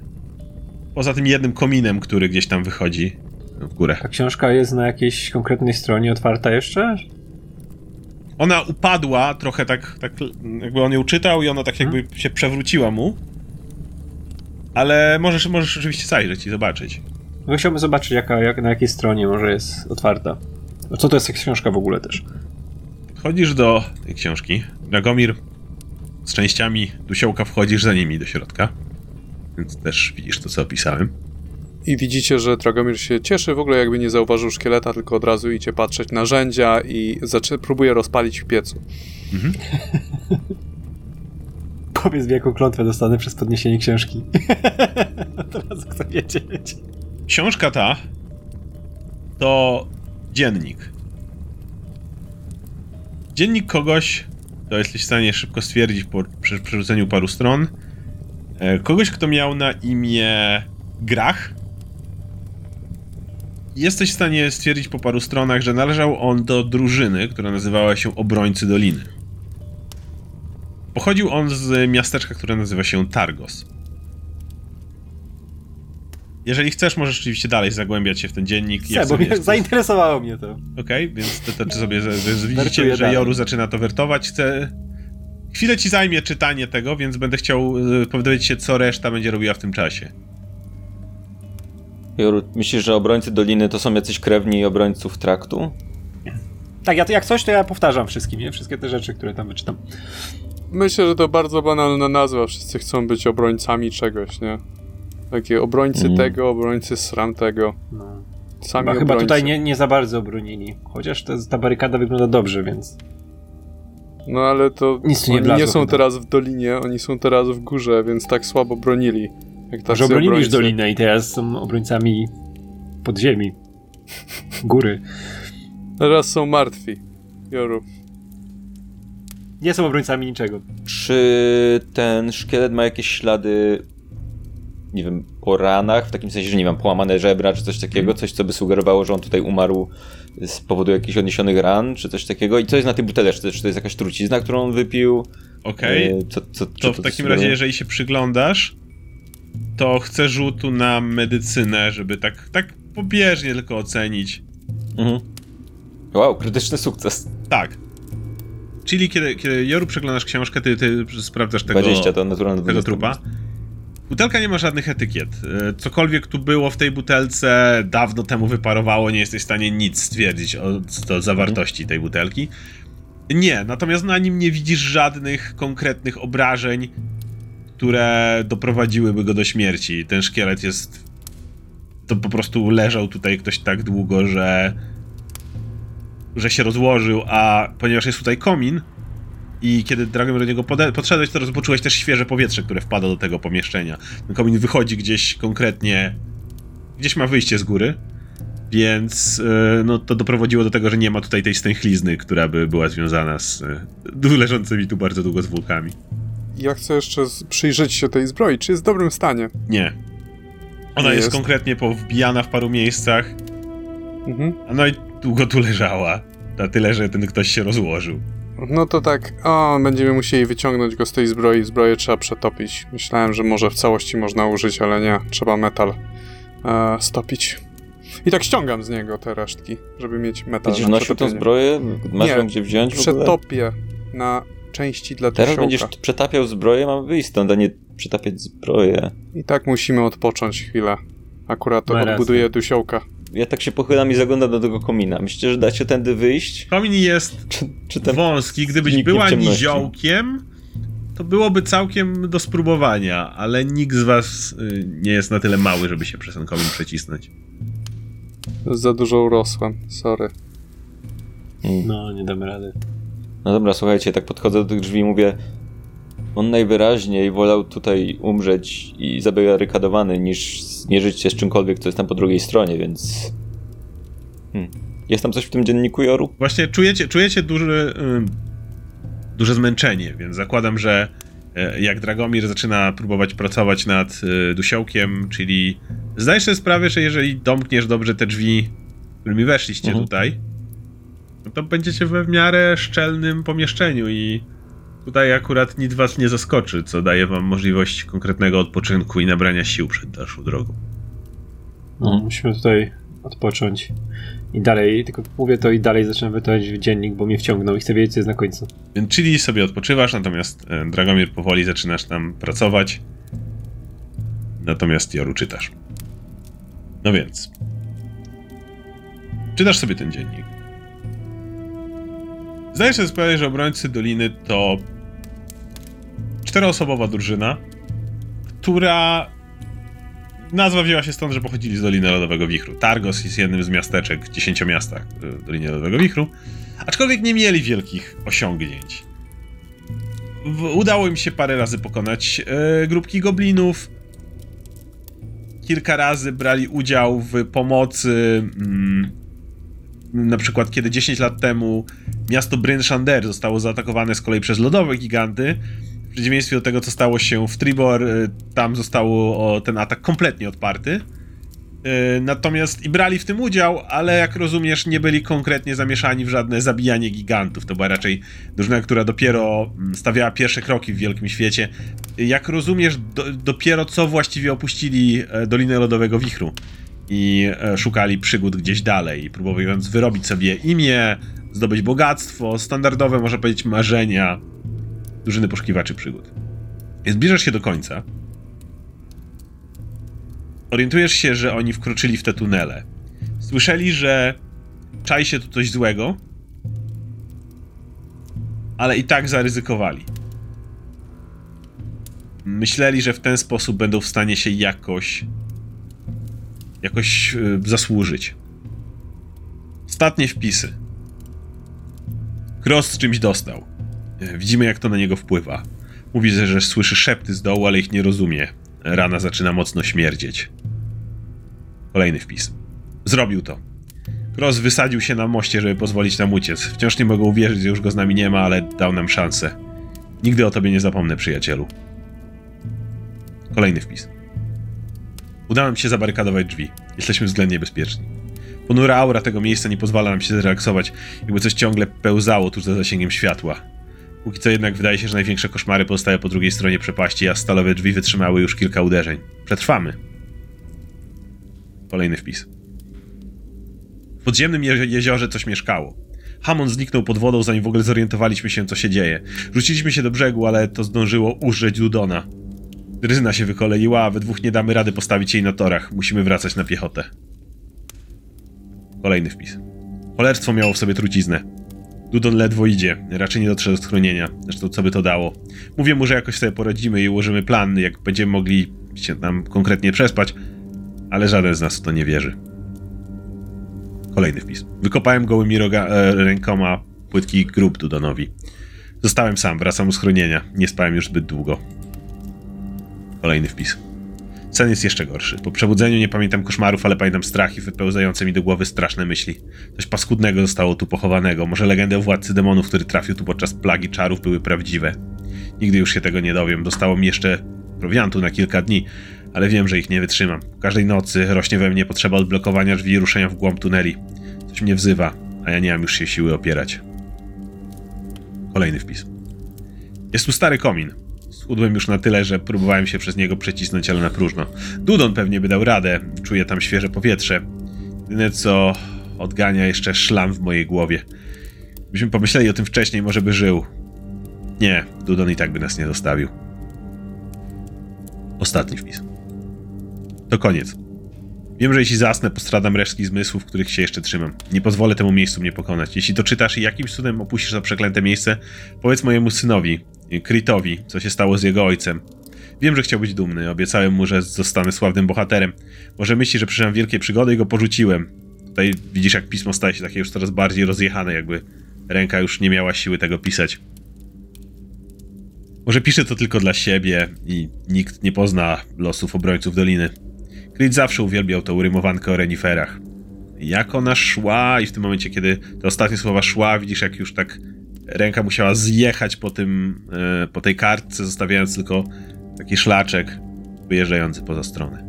[SPEAKER 1] Poza tym jednym kominem, który gdzieś tam wychodzi w górę.
[SPEAKER 4] Ta książka jest na jakiejś konkretnej stronie otwarta jeszcze?
[SPEAKER 1] Ona upadła trochę tak, tak jakby on ją czytał i ona tak jakby się przewróciła mu. Ale możesz, możesz oczywiście zajrzeć i zobaczyć.
[SPEAKER 4] No chciałbym zobaczyć jaka, jak, na jakiej stronie może jest otwarta. A co to jest ta książka w ogóle też?
[SPEAKER 1] Wchodzisz do tej książki. Dragomir z częściami dusiołka wchodzisz za nimi do środka. Więc też widzisz to, co opisałem.
[SPEAKER 2] I widzicie, że Dragomir się cieszy, w ogóle jakby nie zauważył szkieleta, tylko od razu idzie patrzeć narzędzia i zaczy- próbuje rozpalić w piecu.
[SPEAKER 4] Powiedz mi, jaką klątwę dostanę przez podniesienie książki. Teraz chcę wiedzieć.
[SPEAKER 1] Książka ta to dziennik. Dziennik kogoś, to jesteś w stanie szybko stwierdzić po prze- przerzuceniu paru stron, e, kogoś, kto miał na imię Grach. Jesteś w stanie stwierdzić po paru stronach, że należał on do drużyny, która nazywała się Obrońcy Doliny. Pochodził on z miasteczka, które nazywa się Targos. Jeżeli chcesz, możesz oczywiście dalej zagłębiać się w ten dziennik.
[SPEAKER 4] Chcę,
[SPEAKER 1] Jak
[SPEAKER 4] bo mnie, zainteresowało mnie to.
[SPEAKER 1] Okej, więc to, to, to sobie że, że widzicie, że
[SPEAKER 4] dalej.
[SPEAKER 1] Joru zaczyna to wertować. Chcę. Chwilę ci zajmie czytanie tego, więc będę chciał y, powiedzieć się, co reszta będzie robiła w tym czasie.
[SPEAKER 3] Joru, myślisz, że obrońcy Doliny to są jacyś krewni obrońców traktu?
[SPEAKER 4] Tak, ja to jak coś, to ja powtarzam wszystkim, nie? Wszystkie te rzeczy, które tam wyczytam.
[SPEAKER 2] Myślę, że to bardzo banalna nazwa. Wszyscy chcą być obrońcami czegoś, nie? Takie obrońcy
[SPEAKER 3] Mm.
[SPEAKER 2] tego, obrońcy sram tego.
[SPEAKER 4] No.
[SPEAKER 2] Sami
[SPEAKER 4] Chyba, tutaj nie, nie za bardzo obronili. Chociaż to, ta barykada wygląda dobrze, więc...
[SPEAKER 2] No ale to
[SPEAKER 4] Nic nie
[SPEAKER 2] oni
[SPEAKER 4] wlazło
[SPEAKER 2] nie są
[SPEAKER 4] chyba.
[SPEAKER 2] teraz w dolinie, oni są teraz w górze, więc tak słabo bronili. Jak
[SPEAKER 4] Może obronili już
[SPEAKER 2] obrońcy.
[SPEAKER 4] dolinę i teraz są obrońcami podziemi. Góry.
[SPEAKER 2] Teraz są martwi. Joru.
[SPEAKER 4] Nie są obrońcami niczego.
[SPEAKER 3] Czy ten szkielet ma jakieś ślady, nie wiem, po ranach? W takim sensie, że nie wiem, połamane żebra czy coś takiego? Coś, co by sugerowało, że on tutaj umarł z powodu jakichś odniesionych ran, czy coś takiego? I co jest na tej buteleczce? Czy to jest jakaś trucizna, którą on wypił?
[SPEAKER 1] Okej?
[SPEAKER 3] E, Co, co, czy
[SPEAKER 1] To w takim razie, jeżeli się przyglądasz, to chcę rzutu na medycynę, żeby tak, tak pobieżnie tylko ocenić.
[SPEAKER 3] Mhm. Wow, krytyczny sukces.
[SPEAKER 1] Tak. Czyli kiedy, kiedy Joru przeglądasz książkę, ty, ty sprawdzasz tego,
[SPEAKER 3] 20 to naturalne
[SPEAKER 1] tego
[SPEAKER 3] 20.
[SPEAKER 1] trupa. Butelka nie ma żadnych etykiet. E, cokolwiek tu było w tej butelce dawno temu wyparowało, nie jesteś w stanie nic stwierdzić o, zawartości tej butelki. Nie, natomiast na nim nie widzisz żadnych konkretnych obrażeń, które doprowadziłyby go do śmierci. Ten szkielet jest. To po prostu leżał tutaj ktoś tak długo, że. że się rozłożył, a ponieważ jest tutaj komin, i kiedy Dragomir do niego podszedłeś, to poczułeś też świeże powietrze, które wpada do tego pomieszczenia. Ten komin wychodzi gdzieś konkretnie, gdzieś ma wyjście z góry, więc yy, no, to doprowadziło do tego, że nie ma tutaj tej stęchlizny, która by była związana z yy, leżącymi tu bardzo długo zwłokami.
[SPEAKER 2] Ja chcę jeszcze przyjrzeć się tej zbroi. Czy jest w dobrym stanie?
[SPEAKER 1] Nie. Ona jest. jest. konkretnie powbijana w paru miejscach. Mhm. No i długo tu leżała. Na tyle, że ten ktoś się rozłożył.
[SPEAKER 2] No to tak, o, będziemy musieli wyciągnąć go z tej zbroi. Zbroję trzeba przetopić. Myślałem, że może w całości można użyć, ale nie. Trzeba metal e, stopić. I tak ściągam z niego te resztki, żeby mieć metal.
[SPEAKER 3] Będziesz nosił tę zbroję? Masz
[SPEAKER 2] nie,
[SPEAKER 3] ją gdzie wziąć?
[SPEAKER 2] Przetopię na części dla
[SPEAKER 3] Teraz będziesz przetapiał zbroję, mam wyjść stąd, a nie przetapiać zbroję.
[SPEAKER 2] I tak musimy odpocząć chwilę. Akurat to odbuduję dusiołka
[SPEAKER 3] ja tak się pochylam i zaglądam do tego komina. Myślicie, że dacie tędy wyjść?
[SPEAKER 1] Komin jest czy, czy ten wąski. Gdybyś była niziołkiem, to byłoby całkiem do spróbowania, ale nikt z was y, nie jest na tyle mały, żeby się przez ten komin przecisnąć.
[SPEAKER 2] Za dużo urosłem, sorry.
[SPEAKER 4] Hmm. No, nie damy rady.
[SPEAKER 3] No dobra, słuchajcie, tak podchodzę do tych drzwi i mówię on najwyraźniej wolał tutaj umrzeć i zabarykadowany, niż zmierzyć się z czymkolwiek, co jest tam po drugiej stronie, więc... Hmm. Jest tam coś w tym dzienniku Joru?
[SPEAKER 1] Właśnie czujecie, czujecie duży, duże zmęczenie, więc zakładam, że e, jak Dragomir zaczyna próbować pracować nad y, dusiołkiem, czyli zdajesz sobie sprawę, że jeżeli domkniesz dobrze te drzwi, którymi weszliście mhm. tutaj, no to będziecie we w miarę szczelnym pomieszczeniu i Tutaj akurat nic was nie zaskoczy, co daje wam możliwość konkretnego odpoczynku i nabrania sił przed dalszą drogą.
[SPEAKER 4] No, musimy tutaj odpocząć. I dalej, tylko mówię to i dalej zaczynam wytować w dziennik, bo mnie wciągnął i chcę wiedzieć, co jest na końcu.
[SPEAKER 1] Czyli sobie odpoczywasz, natomiast e, Dragomir powoli zaczynasz tam pracować. Natomiast Joru czytasz. No więc. Czytasz sobie ten dziennik. Zdajesz sobie sprawę, że obrońcy Doliny to czteroosobowa drużyna, która nazwa wzięła się stąd, że pochodzili z Doliny Lodowego Wichru. Targos jest jednym z miasteczek, w Dolinie Lodowego Wichru, aczkolwiek nie mieli wielkich osiągnięć. Udało im się parę razy pokonać e, grupki goblinów, kilka razy brali udział w pomocy mm, na przykład kiedy 10 lat temu miasto Bryn Shander zostało zaatakowane z kolei przez lodowe giganty, przeciwieństwie do tego, co stało się w Tribor, y, tam został ten atak kompletnie odparty. Y, natomiast i brali w tym udział, ale jak rozumiesz, nie byli konkretnie zamieszani w żadne zabijanie gigantów. To była raczej drużyna, która dopiero mm, stawiała pierwsze kroki w wielkim świecie. Jak rozumiesz, do, dopiero co właściwie opuścili e, Dolinę Lodowego Wichru i e, szukali przygód gdzieś dalej, próbując wyrobić sobie imię, zdobyć bogactwo, standardowe, można powiedzieć, marzenia drużyny poszukiwaczy przygód. Zbliżasz się do końca. Orientujesz się, że oni wkroczyli w te tunele. Słyszeli, że czai się tu coś złego, ale i tak zaryzykowali. Myśleli, że w ten sposób będą w stanie się jakoś jakoś yy, zasłużyć. Ostatnie wpisy. Cross czymś dostał. Widzimy, jak to na niego wpływa. Mówi, że, że słyszy szepty z dołu, ale ich nie rozumie. Rana zaczyna mocno śmierdzieć. Kolejny wpis. Zrobił to. Cross wysadził się na moście, żeby pozwolić nam uciec. Wciąż nie mogę uwierzyć, że już go z nami nie ma, ale dał nam szansę. Nigdy o tobie nie zapomnę, przyjacielu. Kolejny wpis. Udało nam się zabarykadować drzwi. Jesteśmy względnie bezpieczni. Ponura aura tego miejsca nie pozwala nam się zrelaksować, jakby coś ciągle pełzało tuż za zasięgiem światła. Póki co jednak wydaje się, że największe koszmary pozostają po drugiej stronie przepaści, a stalowe drzwi wytrzymały już kilka uderzeń. Przetrwamy. Kolejny wpis. W podziemnym je jeziorze coś mieszkało. Hamon zniknął pod wodą, zanim w ogóle zorientowaliśmy się, co się dzieje. Rzuciliśmy się do brzegu, ale to zdążyło użyć Dudona. Dryzyna się wykoleiła, a we dwóch nie damy rady postawić jej na torach. Musimy wracać na piechotę. Kolejny wpis. Cholerstwo miało w sobie truciznę. Dudon ledwo idzie, raczej nie dotrze do schronienia. Zresztą co by to dało? Mówię mu, że jakoś sobie poradzimy i ułożymy plan, jak będziemy mogli się tam konkretnie przespać, ale żaden z nas w to nie wierzy. Kolejny wpis. Wykopałem gołymi roga, e, rękoma płytki grób Dudonowi. Zostałem sam, wracam do schronienia. Nie spałem już zbyt długo. Kolejny wpis. Sen jest jeszcze gorszy. Po przebudzeniu nie pamiętam koszmarów, ale pamiętam strach i wypełzające mi do głowy straszne myśli. Coś paskudnego zostało tu pochowanego. Może legendy o władcy demonów, który trafił tu podczas plagi czarów, były prawdziwe. Nigdy już się tego nie dowiem. Dostało mi jeszcze prowiantu na kilka dni, ale wiem, że ich nie wytrzymam. Każdej nocy rośnie we mnie potrzeba odblokowania drzwi i ruszenia w głąb tuneli. Coś mnie wzywa, a ja nie mam już się siły opierać. Kolejny wpis. Jest tu stary komin. Schudłem już na tyle, że próbowałem się przez niego przecisnąć, ale na próżno. Dudon pewnie by dał radę, czuję tam świeże powietrze. Jedyne co odgania jeszcze szlam w mojej głowie. Gdybyśmy pomyśleli o tym wcześniej, może by żył. Nie, Dudon i tak by nas nie zostawił. Ostatni wpis. To koniec. Wiem, że jeśli zasnę, postradam resztki zmysłów, których się jeszcze trzymam. Nie pozwolę temu miejscu mnie pokonać. Jeśli to czytasz i jakimś cudem opuścisz to przeklęte miejsce, powiedz mojemu synowi, Kritowi, co się stało z jego ojcem. Wiem, że chciał być dumny. Obiecałem mu, że zostanę sławnym bohaterem. Może myśli, że przeżyłem wielkie przygody i go porzuciłem. Tutaj widzisz, jak pismo staje się takie już coraz bardziej rozjechane, jakby ręka już nie miała siły tego pisać. Może pisze to tylko dla siebie i nikt nie pozna losów obrońców Doliny. Creed zawsze uwielbiał tą rymowankę o reniferach. Jak ona szła i w tym momencie, kiedy te ostatnie słowa szła, widzisz jak już tak ręka musiała zjechać po tym, e, po tej kartce, zostawiając tylko taki szlaczek wyjeżdżający poza stronę.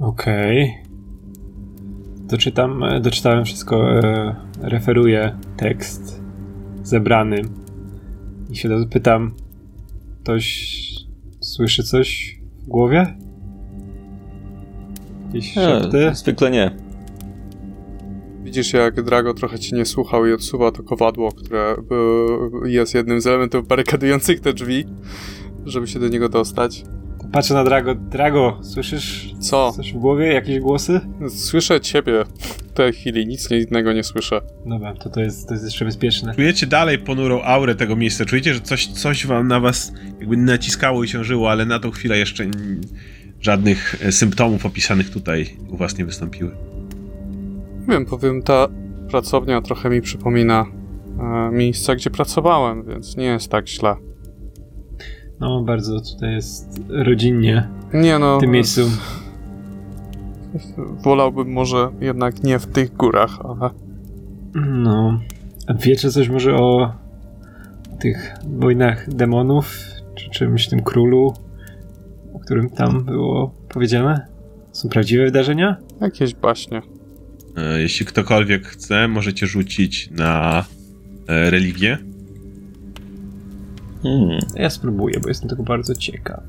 [SPEAKER 4] Okej. Doczytam, e, doczytałem wszystko, e, referuję tekst zebrany i się zapytam, ktoś słyszy coś w głowie? Jakieś szepty?
[SPEAKER 3] Nie, zwykle nie.
[SPEAKER 2] Widzisz, jak Drago trochę cię nie słuchał i odsuwa to kowadło, które y, jest jednym z elementów barykadujących te drzwi, żeby się do niego dostać.
[SPEAKER 4] Patrzę na Drago. Drago, słyszysz
[SPEAKER 2] Co?
[SPEAKER 4] coś w głowie? Jakieś głosy?
[SPEAKER 2] Słyszę ciebie w tej chwili, nic innego nie słyszę.
[SPEAKER 4] Dobra, to to jest, to jest jeszcze bezpieczne.
[SPEAKER 1] Czujecie dalej ponurą aurę tego miejsca, czujecie, że coś, coś wam na was jakby naciskało i ciążyło, ale na tą chwilę jeszcze żadnych e, symptomów opisanych tutaj u was nie wystąpiły.
[SPEAKER 2] Nie wiem, powiem, ta pracownia trochę mi przypomina e, miejsca, gdzie pracowałem, więc nie jest tak źle.
[SPEAKER 4] No, bardzo tutaj jest rodzinnie
[SPEAKER 2] Nie no,
[SPEAKER 4] w tym miejscu.
[SPEAKER 2] wolałbym może jednak nie w tych górach, ale
[SPEAKER 4] No. A wiecie coś może o tych wojnach demonów? Czy czymś tym królu, o którym tam było powiedziane? Są prawdziwe wydarzenia?
[SPEAKER 2] jakieś baśnie.
[SPEAKER 1] E, Jeśli ktokolwiek chce, możecie rzucić na e, religię.
[SPEAKER 3] Hmm.
[SPEAKER 4] Ja spróbuję, bo jestem tego bardzo ciekaw.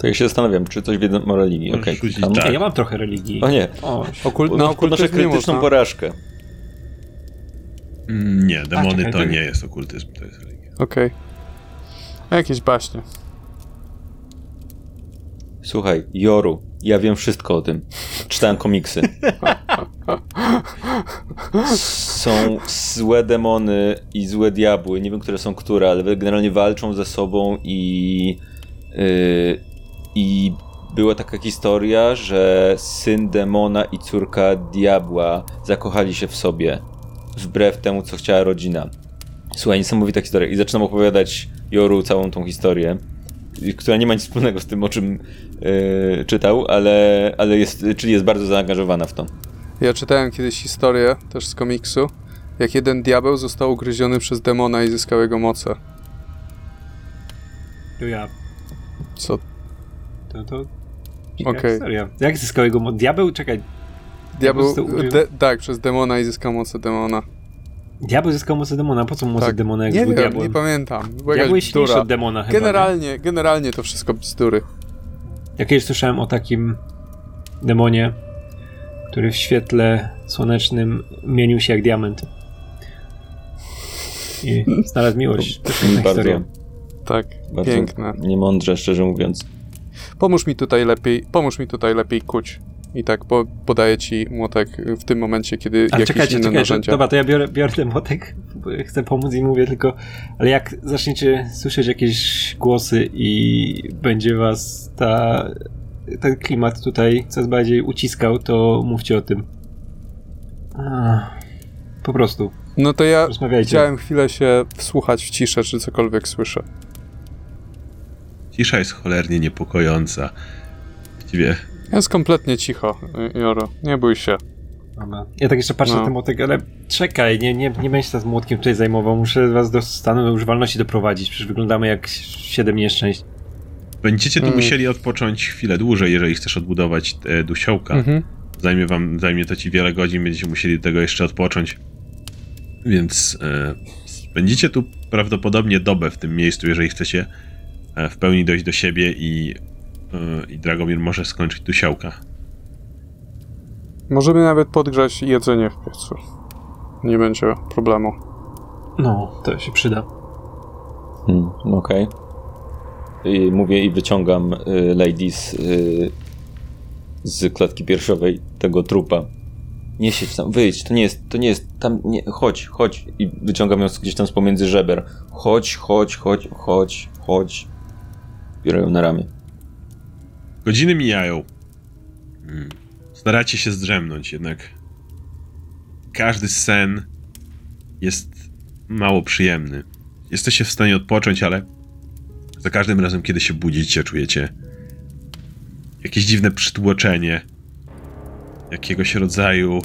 [SPEAKER 3] To ja się zastanawiam, czy coś wiedzą o religii. Okej,
[SPEAKER 1] rzucić tak.
[SPEAKER 4] Nie, ja mam trochę religii.
[SPEAKER 3] O nie,
[SPEAKER 4] O,
[SPEAKER 2] Okult, na okultyzm
[SPEAKER 3] krytyczną
[SPEAKER 2] można.
[SPEAKER 3] porażkę.
[SPEAKER 1] Mm, Nie, demony
[SPEAKER 4] czekaj,
[SPEAKER 1] to nie jest okultyzm, to jest religia.
[SPEAKER 2] Okej. Jakieś baśnie.
[SPEAKER 3] Słuchaj, Joru, ja wiem wszystko o tym. Czytałem komiksy. Są złe demony i złe diabły. Nie wiem, które są które, ale generalnie walczą ze sobą i. Yy, I była taka historia, że syn demona i córka diabła zakochali się w sobie. Wbrew temu, co chciała rodzina. Słuchaj, niesamowita historia. I zaczynam opowiadać Joru całą tą historię która nie ma nic wspólnego z tym, o czym yy, czytał, ale, ale jest, czyli jest bardzo zaangażowana w to.
[SPEAKER 2] Ja czytałem kiedyś historię, też z komiksu, jak jeden diabeł został ugryziony przez demona i zyskał jego moce.
[SPEAKER 4] to ja.
[SPEAKER 2] Co?
[SPEAKER 4] To, to...
[SPEAKER 2] Okej.
[SPEAKER 4] Okay. historia. Jak zyskał jego mo- Diabeł? Czekaj.
[SPEAKER 2] Diabeł,
[SPEAKER 4] ugryziony?
[SPEAKER 2] de, tak, przez demona i zyskał moce demona.
[SPEAKER 4] Diabeł zyskał mocę demona. Po co mu moce
[SPEAKER 2] Tak.
[SPEAKER 4] demona, jak
[SPEAKER 2] Nie
[SPEAKER 4] był
[SPEAKER 2] wiem,
[SPEAKER 4] diabłem?
[SPEAKER 2] nie pamiętam. Była
[SPEAKER 4] Diabeł jest silniejszy od demona chyba. nie?
[SPEAKER 2] Generalnie, generalnie to wszystko bzdury.
[SPEAKER 4] Ja kiedyś słyszałem o takim demonie, który w świetle słonecznym mienił się jak diament. I znalazł miłość. To jest piękna
[SPEAKER 3] Bardzo.
[SPEAKER 4] historia.
[SPEAKER 2] Tak,
[SPEAKER 3] Bardzo
[SPEAKER 2] piękne.
[SPEAKER 3] niemądrze, szczerze mówiąc.
[SPEAKER 2] Pomóż mi tutaj lepiej, pomóż mi tutaj lepiej kuć. I tak, bo podaję ci młotek w tym momencie, kiedy
[SPEAKER 4] Ale
[SPEAKER 2] jakieś
[SPEAKER 4] czekajcie,
[SPEAKER 2] inne
[SPEAKER 4] czekajcie.
[SPEAKER 2] narzędzia.
[SPEAKER 4] Dobra, to ja biorę, biorę ten młotek, bo chcę pomóc i mówię tylko, ale jak zaczniecie słyszeć jakieś głosy i będzie was ta, ten klimat tutaj coraz bardziej uciskał, to mówcie o tym. Po prostu,
[SPEAKER 2] No to ja chciałem chwilę się wsłuchać w ciszę, czy cokolwiek słyszę.
[SPEAKER 1] Cisza jest cholernie niepokojąca. Właściwie
[SPEAKER 2] Jest kompletnie cicho, Joro. Nie bój się.
[SPEAKER 4] Dobra. Ja tak jeszcze patrzę
[SPEAKER 2] No.
[SPEAKER 4] na ten młotek, ale czekaj, nie, nie, nie będę się z młotkiem tutaj zajmował, muszę was do stanu używalności doprowadzić, przecież wyglądamy jak siedem nieszczęść.
[SPEAKER 1] będziecie tu
[SPEAKER 2] Mm.
[SPEAKER 1] musieli odpocząć chwilę dłużej, jeżeli chcesz odbudować e, dusiołka.
[SPEAKER 2] Mhm.
[SPEAKER 1] Zajmie wam, zajmie to ci wiele godzin, będziecie musieli tego jeszcze odpocząć. Więc e, spędzicie tu prawdopodobnie dobę w tym miejscu, jeżeli chcecie e, w pełni dojść do siebie i, i Dragomir może skończyć dusiołka.
[SPEAKER 2] Możemy nawet podgrzać jedzenie w piecu. Nie będzie problemu.
[SPEAKER 4] No, to się przyda.
[SPEAKER 3] Hmm, Okej. I Mówię i wyciągam y, ladies y, z klatki piersiowej tego trupa. Nie siedź tam, wyjdź, to nie jest, to nie jest, tam, nie, chodź, chodź. I wyciągam ją gdzieś tam z pomiędzy żeber. Chodź, chodź, chodź, chodź, chodź. Biorę ją na ramię.
[SPEAKER 1] Godziny mijają. Mm. Staracie się zdrzemnąć, jednak każdy sen jest mało przyjemny. Jesteście w stanie odpocząć, ale za każdym razem, kiedy się budzicie, czujecie jakieś dziwne przytłoczenie, jakiegoś rodzaju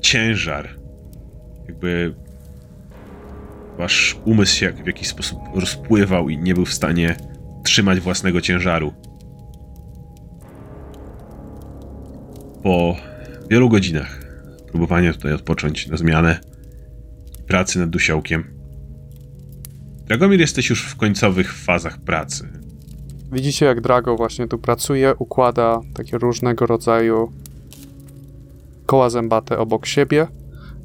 [SPEAKER 1] ciężar. Jakby wasz umysł się w jakiś sposób rozpływał i nie był w stanie trzymać własnego ciężaru. Po wielu godzinach próbowania tutaj odpocząć na zmianę pracy nad dusiołkiem. Dragomir, jesteś już w końcowych fazach pracy.
[SPEAKER 2] Widzicie, jak Drago właśnie tu pracuje, układa takie różnego rodzaju koła zębate obok siebie.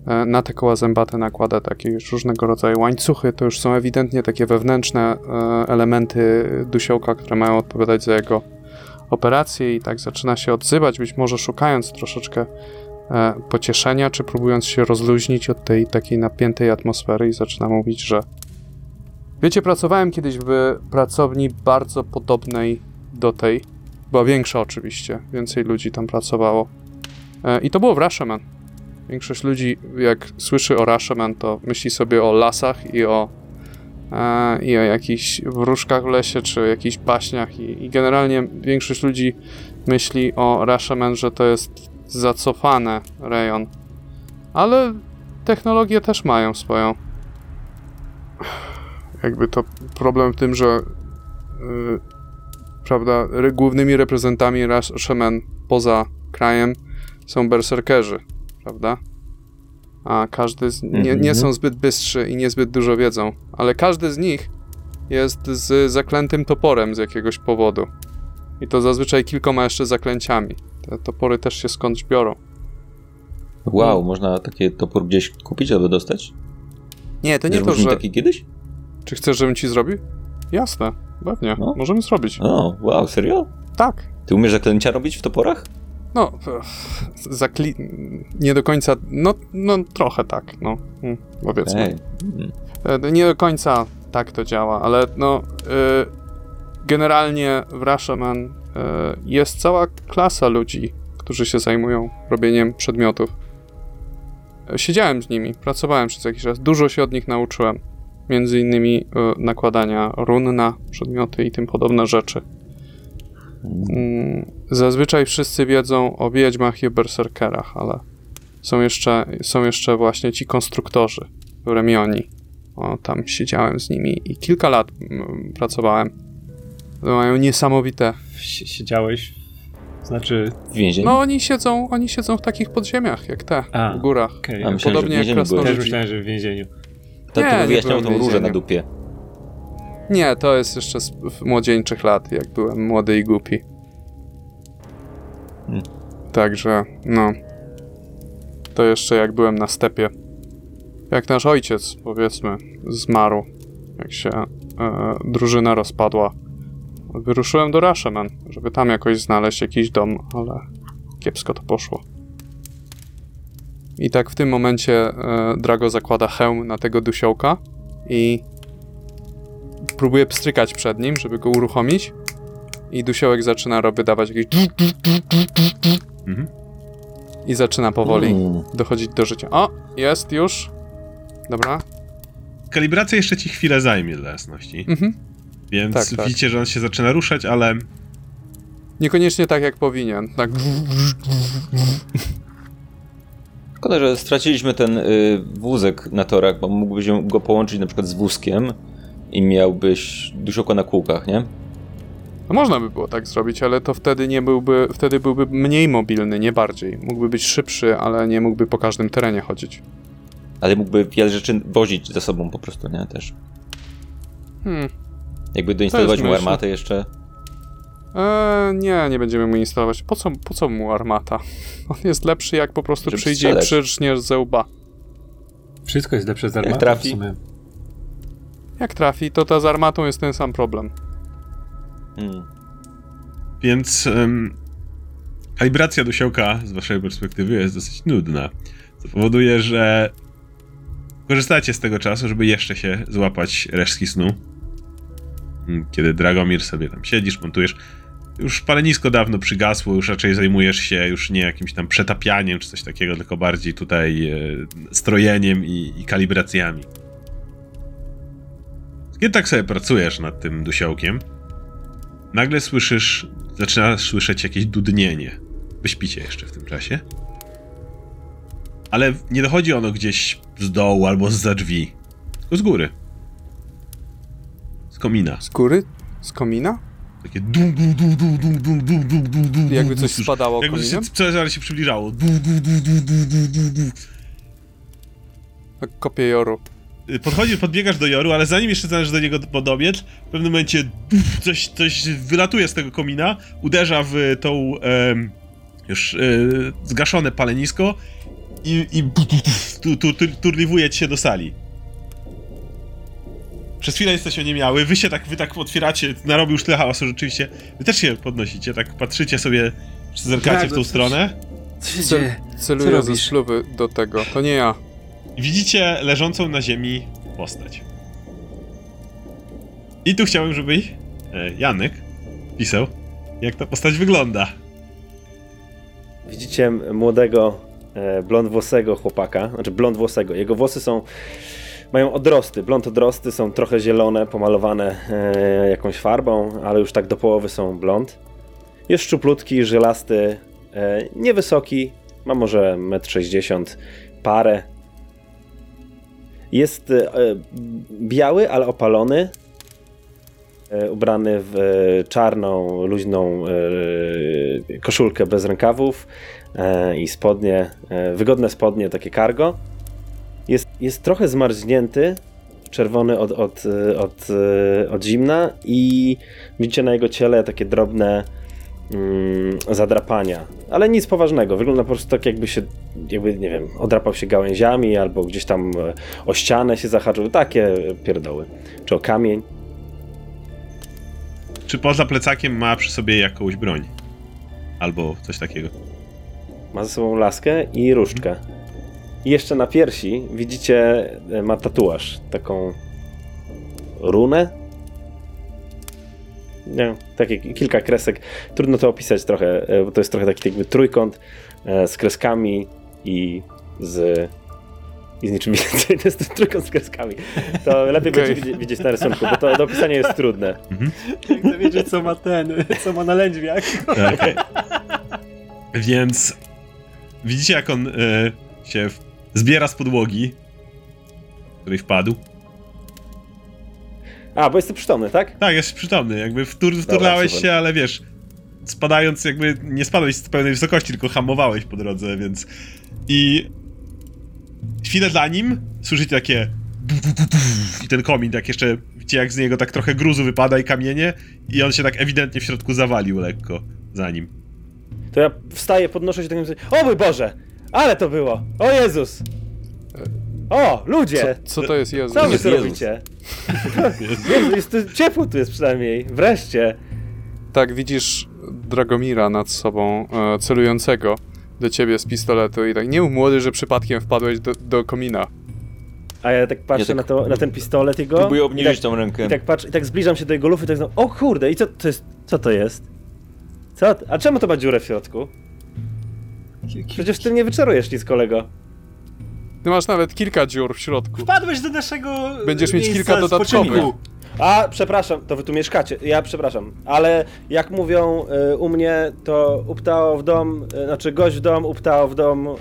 [SPEAKER 2] E, Na te koła zębate nakłada takie już różnego rodzaju łańcuchy. To już są ewidentnie takie wewnętrzne e, elementy dusiołka, które mają odpowiadać za jego operację i tak zaczyna się odzywać, być może szukając troszeczkę e, pocieszenia, czy próbując się rozluźnić od tej takiej napiętej atmosfery i zaczyna mówić, że Wiecie, pracowałem kiedyś w pracowni bardzo podobnej do tej. Była większa oczywiście, więcej ludzi tam pracowało. I to było w Rashomon. Większość ludzi, jak słyszy o Rashomon, to myśli sobie o lasach i o, e, i o jakichś wróżkach w lesie, czy jakichś baśniach. I, I generalnie większość ludzi myśli o Rashomon, że to jest zacofane rejon. Ale technologie też mają swoją jakby to problem w tym, że yy, prawda, głównymi reprezentantami Rashomon poza krajem są berserkerzy, prawda? A każdy z, nie, nie
[SPEAKER 3] Mhm.
[SPEAKER 2] są zbyt bystrzy i niezbyt dużo wiedzą, ale każdy z nich jest z zaklętym toporem z jakiegoś powodu. I to zazwyczaj kilkoma jeszcze zaklęciami. Te topory też się skądś biorą.
[SPEAKER 3] Wow, można takie topór gdzieś kupić albo dostać?
[SPEAKER 2] Nie, to nie to,
[SPEAKER 3] Zrobisz mi
[SPEAKER 2] że...
[SPEAKER 3] taki kiedyś?
[SPEAKER 2] Czy chcesz, żebym ci zrobił? Jasne, pewnie.
[SPEAKER 3] No.
[SPEAKER 2] Możemy zrobić.
[SPEAKER 3] O, wow, serio?
[SPEAKER 2] Tak.
[SPEAKER 3] Ty umiesz zaklęcia robić w toporach?
[SPEAKER 2] No, zakli... nie do końca, no, no trochę tak, no, mm, powiedzmy. E, Nie do końca tak to działa, ale no, y, generalnie w Rashomon y, jest cała klasa ludzi, którzy się zajmują robieniem przedmiotów. E, Siedziałem z nimi, pracowałem przez jakiś czas, dużo się od nich nauczyłem. Między innymi nakładania run na przedmioty i tym podobne rzeczy. Mm, Zazwyczaj wszyscy wiedzą o wiedźmach i berserkerach, ale są jeszcze, są jeszcze właśnie ci konstruktorzy, Remioni. O, tam siedziałem z nimi i kilka lat mm, pracowałem. Mają niesamowite.
[SPEAKER 4] Sie- Siedziałeś, znaczy,
[SPEAKER 3] W więzieniu?
[SPEAKER 2] No, oni siedzą, oni siedzą w takich podziemiach, jak te,
[SPEAKER 4] A,
[SPEAKER 2] w górach.
[SPEAKER 4] okej.
[SPEAKER 3] A myślałem,
[SPEAKER 2] Podobnie jak
[SPEAKER 3] byłeś.
[SPEAKER 4] Też
[SPEAKER 2] krasnoludzi.
[SPEAKER 4] myślałem, że w więzieniu.
[SPEAKER 3] To,
[SPEAKER 2] Nie,
[SPEAKER 3] to
[SPEAKER 2] nie
[SPEAKER 3] wyjaśniał
[SPEAKER 2] byłem
[SPEAKER 3] tą różę na dupie.
[SPEAKER 2] Nie, to jest jeszcze z młodzieńczych lat, jak byłem młody i głupi.
[SPEAKER 3] Hmm.
[SPEAKER 2] Także, no. To jeszcze jak byłem na stepie. Jak nasz ojciec, powiedzmy, zmarł jak się e, drużyna rozpadła. Wyruszyłem do Rashomon, żeby tam jakoś znaleźć jakiś dom, ale kiepsko to poszło. I tak w tym momencie e, Drago zakłada hełm na tego dusiołka i próbuje pstrykać przed nim, żeby go uruchomić. I dusiołek zaczyna wydawać jakieś
[SPEAKER 1] Mhm.
[SPEAKER 2] i zaczyna powoli
[SPEAKER 3] Mm.
[SPEAKER 2] dochodzić do życia. O, jest już. Dobra.
[SPEAKER 1] Kalibracja jeszcze ci chwilę zajmie dla jasności.
[SPEAKER 2] Mhm.
[SPEAKER 1] Więc
[SPEAKER 2] Tak, tak.
[SPEAKER 1] widzicie, że on się zaczyna ruszać, ale
[SPEAKER 2] Niekoniecznie tak jak powinien. Tak.
[SPEAKER 3] Szkoda, że straciliśmy ten y, wózek na torach, bo mógłbyś go połączyć na przykład z wózkiem i miałbyś dusioko na kółkach, nie?
[SPEAKER 2] No można by było tak zrobić, ale to wtedy nie byłby, wtedy byłby mniej mobilny, nie bardziej. Mógłby być szybszy, ale nie mógłby po każdym terenie chodzić.
[SPEAKER 3] Ale mógłby wiele rzeczy wozić ze sobą po prostu, nie? Też.
[SPEAKER 2] Hmm.
[SPEAKER 3] Jakby doinstalować mu armatę jeszcze.
[SPEAKER 2] Eee, nie, nie będziemy mu instalować. Po co, po co mu armata? On jest lepszy jak po prostu
[SPEAKER 3] Żeby
[SPEAKER 2] przyjdzie i
[SPEAKER 3] strzelać.
[SPEAKER 2] przyrżnie ze łba.
[SPEAKER 4] Wszystko jest lepsze z armatą
[SPEAKER 3] trafi.
[SPEAKER 4] w sumie.
[SPEAKER 2] Jak trafi, to ta z armatą jest ten sam problem.
[SPEAKER 3] Mm.
[SPEAKER 1] Więc um, kalibracja dusiołka z waszej perspektywy jest dosyć nudna. Co powoduje, że korzystacie z tego czasu, żeby jeszcze się złapać resztki snu. Mm, Kiedy Dragomir sobie tam siedzisz, montujesz. Już palenisko dawno przygasło, już raczej zajmujesz się już nie jakimś tam przetapianiem czy coś takiego, tylko bardziej tutaj e, strojeniem i, i kalibracjami. Kiedy tak sobie pracujesz nad tym dusiołkiem, nagle słyszysz, zaczynasz słyszeć jakieś dudnienie. Wy śpicie jeszcze w tym czasie. Ale nie dochodzi ono gdzieś z dołu albo z drzwi, tylko z góry. Z komina.
[SPEAKER 2] Z góry? Z komina?
[SPEAKER 1] Takie dum dum dum dum dum dum dum dum dum dum
[SPEAKER 2] Jakby
[SPEAKER 1] dum,
[SPEAKER 2] coś spadało
[SPEAKER 1] Jakby
[SPEAKER 2] kominem?
[SPEAKER 1] zaraz się przybliżało. Du, du, du, du, du, du, du, du.
[SPEAKER 2] Tak kopię joru.
[SPEAKER 1] Y, Podchodzi, podbiegasz do Joru, ale zanim jeszcze zdążysz do niego podobiec, w pewnym momencie coś, coś wylatuje z tego komina, uderza w tą już e, zgaszone palenisko i, i tu, tu, tu, turliwuje ci się do sali. Przez chwilę jesteś oniemiały, wy się tak, wy tak otwieracie, narobił już tyle hałasu rzeczywiście, wy też się podnosicie, tak patrzycie sobie, czy zerkacie
[SPEAKER 4] Tak,
[SPEAKER 1] w tą
[SPEAKER 4] no coś-
[SPEAKER 1] stronę
[SPEAKER 4] Co się dzieje?
[SPEAKER 2] celuję
[SPEAKER 4] Co
[SPEAKER 2] ze szluby do tego. To nie ja.
[SPEAKER 1] Widzicie leżącą na ziemi postać. I tu chciałbym, żeby e, Janek pisał, jak ta postać wygląda.
[SPEAKER 8] Widzicie młodego, e, blondwłosego chłopaka, znaczy blondwłosego. Jego włosy są, mają odrosty, blond odrosty, są trochę zielone, pomalowane e, jakąś farbą, ale już tak do połowy są blond. Jest szczuplutki, żylasty, e, niewysoki, ma może 1,60 m, parę. Jest e, biały, ale opalony, e, ubrany w e, czarną, luźną koszulkę bez rękawów i spodnie, wygodne spodnie, takie cargo. Jest, jest trochę zmarznięty, czerwony od, od, od, od zimna i widzicie na jego ciele takie drobne mm, zadrapania, ale nic poważnego. Wygląda po prostu tak jakby się, jakby, nie wiem, odrapał się gałęziami albo gdzieś tam e, o ścianę się zahaczył, takie pierdoły, czy o kamień.
[SPEAKER 1] Czy poza plecakiem ma przy sobie jakąś broń? Albo coś takiego.
[SPEAKER 8] Ma ze sobą laskę i różdżkę. I jeszcze na piersi widzicie, e, ma tatuaż, taką runę. Nie, takie kilka kresek. Trudno to opisać trochę, e, bo to jest trochę taki jakby trójkąt e, z kreskami i z i z niczym więcej. To jest trójkąt z kreskami. To lepiej
[SPEAKER 2] Okej.
[SPEAKER 8] będzie widzieć, na rysunku, bo to do opisania jest trudne.
[SPEAKER 4] Chcę wiedzieć, co ma ten, co ma na lędźwiach.
[SPEAKER 1] Tak. Więc widzicie, jak on e, się zbiera z podłogi, w której wpadł.
[SPEAKER 8] A, bo jesteś przytomny, tak?
[SPEAKER 1] Tak, jest przytomny, jakby wtur, wturlałeś
[SPEAKER 8] super.
[SPEAKER 1] się, ale wiesz, spadając jakby, nie spadłeś z pełnej wysokości, tylko hamowałeś po drodze, więc... I chwilę dla nim słyszycie takie i ten komin, tak jeszcze, widzicie jak z niego tak trochę gruzu wypada i kamienie i on się tak ewidentnie w środku zawalił lekko za nim.
[SPEAKER 8] To ja wstaję, podnoszę się tak i mówię, o mój Boże! Ale to było! O Jezus! O,
[SPEAKER 2] Co,
[SPEAKER 8] ludzie!
[SPEAKER 2] co to jest Jezus?
[SPEAKER 8] Co wy tu
[SPEAKER 3] Jezus.
[SPEAKER 8] robicie? Jezu, jest tu ciepło tu jest przynajmniej. Wreszcie.
[SPEAKER 2] Tak, widzisz Dragomira nad sobą, e, celującego do ciebie z pistoletu i tak, nie mów młody, że przypadkiem wpadłeś do, do komina.
[SPEAKER 8] A ja tak patrzę
[SPEAKER 3] Ja tak-
[SPEAKER 8] Na, to, na ten pistolet jego.
[SPEAKER 3] Próbuję
[SPEAKER 8] i
[SPEAKER 3] obniżyć
[SPEAKER 8] tak,
[SPEAKER 3] tą rękę.
[SPEAKER 8] I tak patrzę, i tak zbliżam się do jego lufy i tak znam, o kurde, i co to jest? Co to jest? Co? A czemu to ma dziurę w środku? Przecież ty nie wyczarujesz nic, kolego.
[SPEAKER 2] Ty masz nawet kilka dziur w środku.
[SPEAKER 4] Wpadłeś do naszego
[SPEAKER 2] Będziesz mieć
[SPEAKER 4] miejsca
[SPEAKER 2] kilka dodatkowych.
[SPEAKER 4] spoczynku.
[SPEAKER 8] A, przepraszam, to wy tu mieszkacie. Ja przepraszam, ale jak mówią y, u mnie, to uptało w dom, y, znaczy gość w dom, uptało w dom. Y,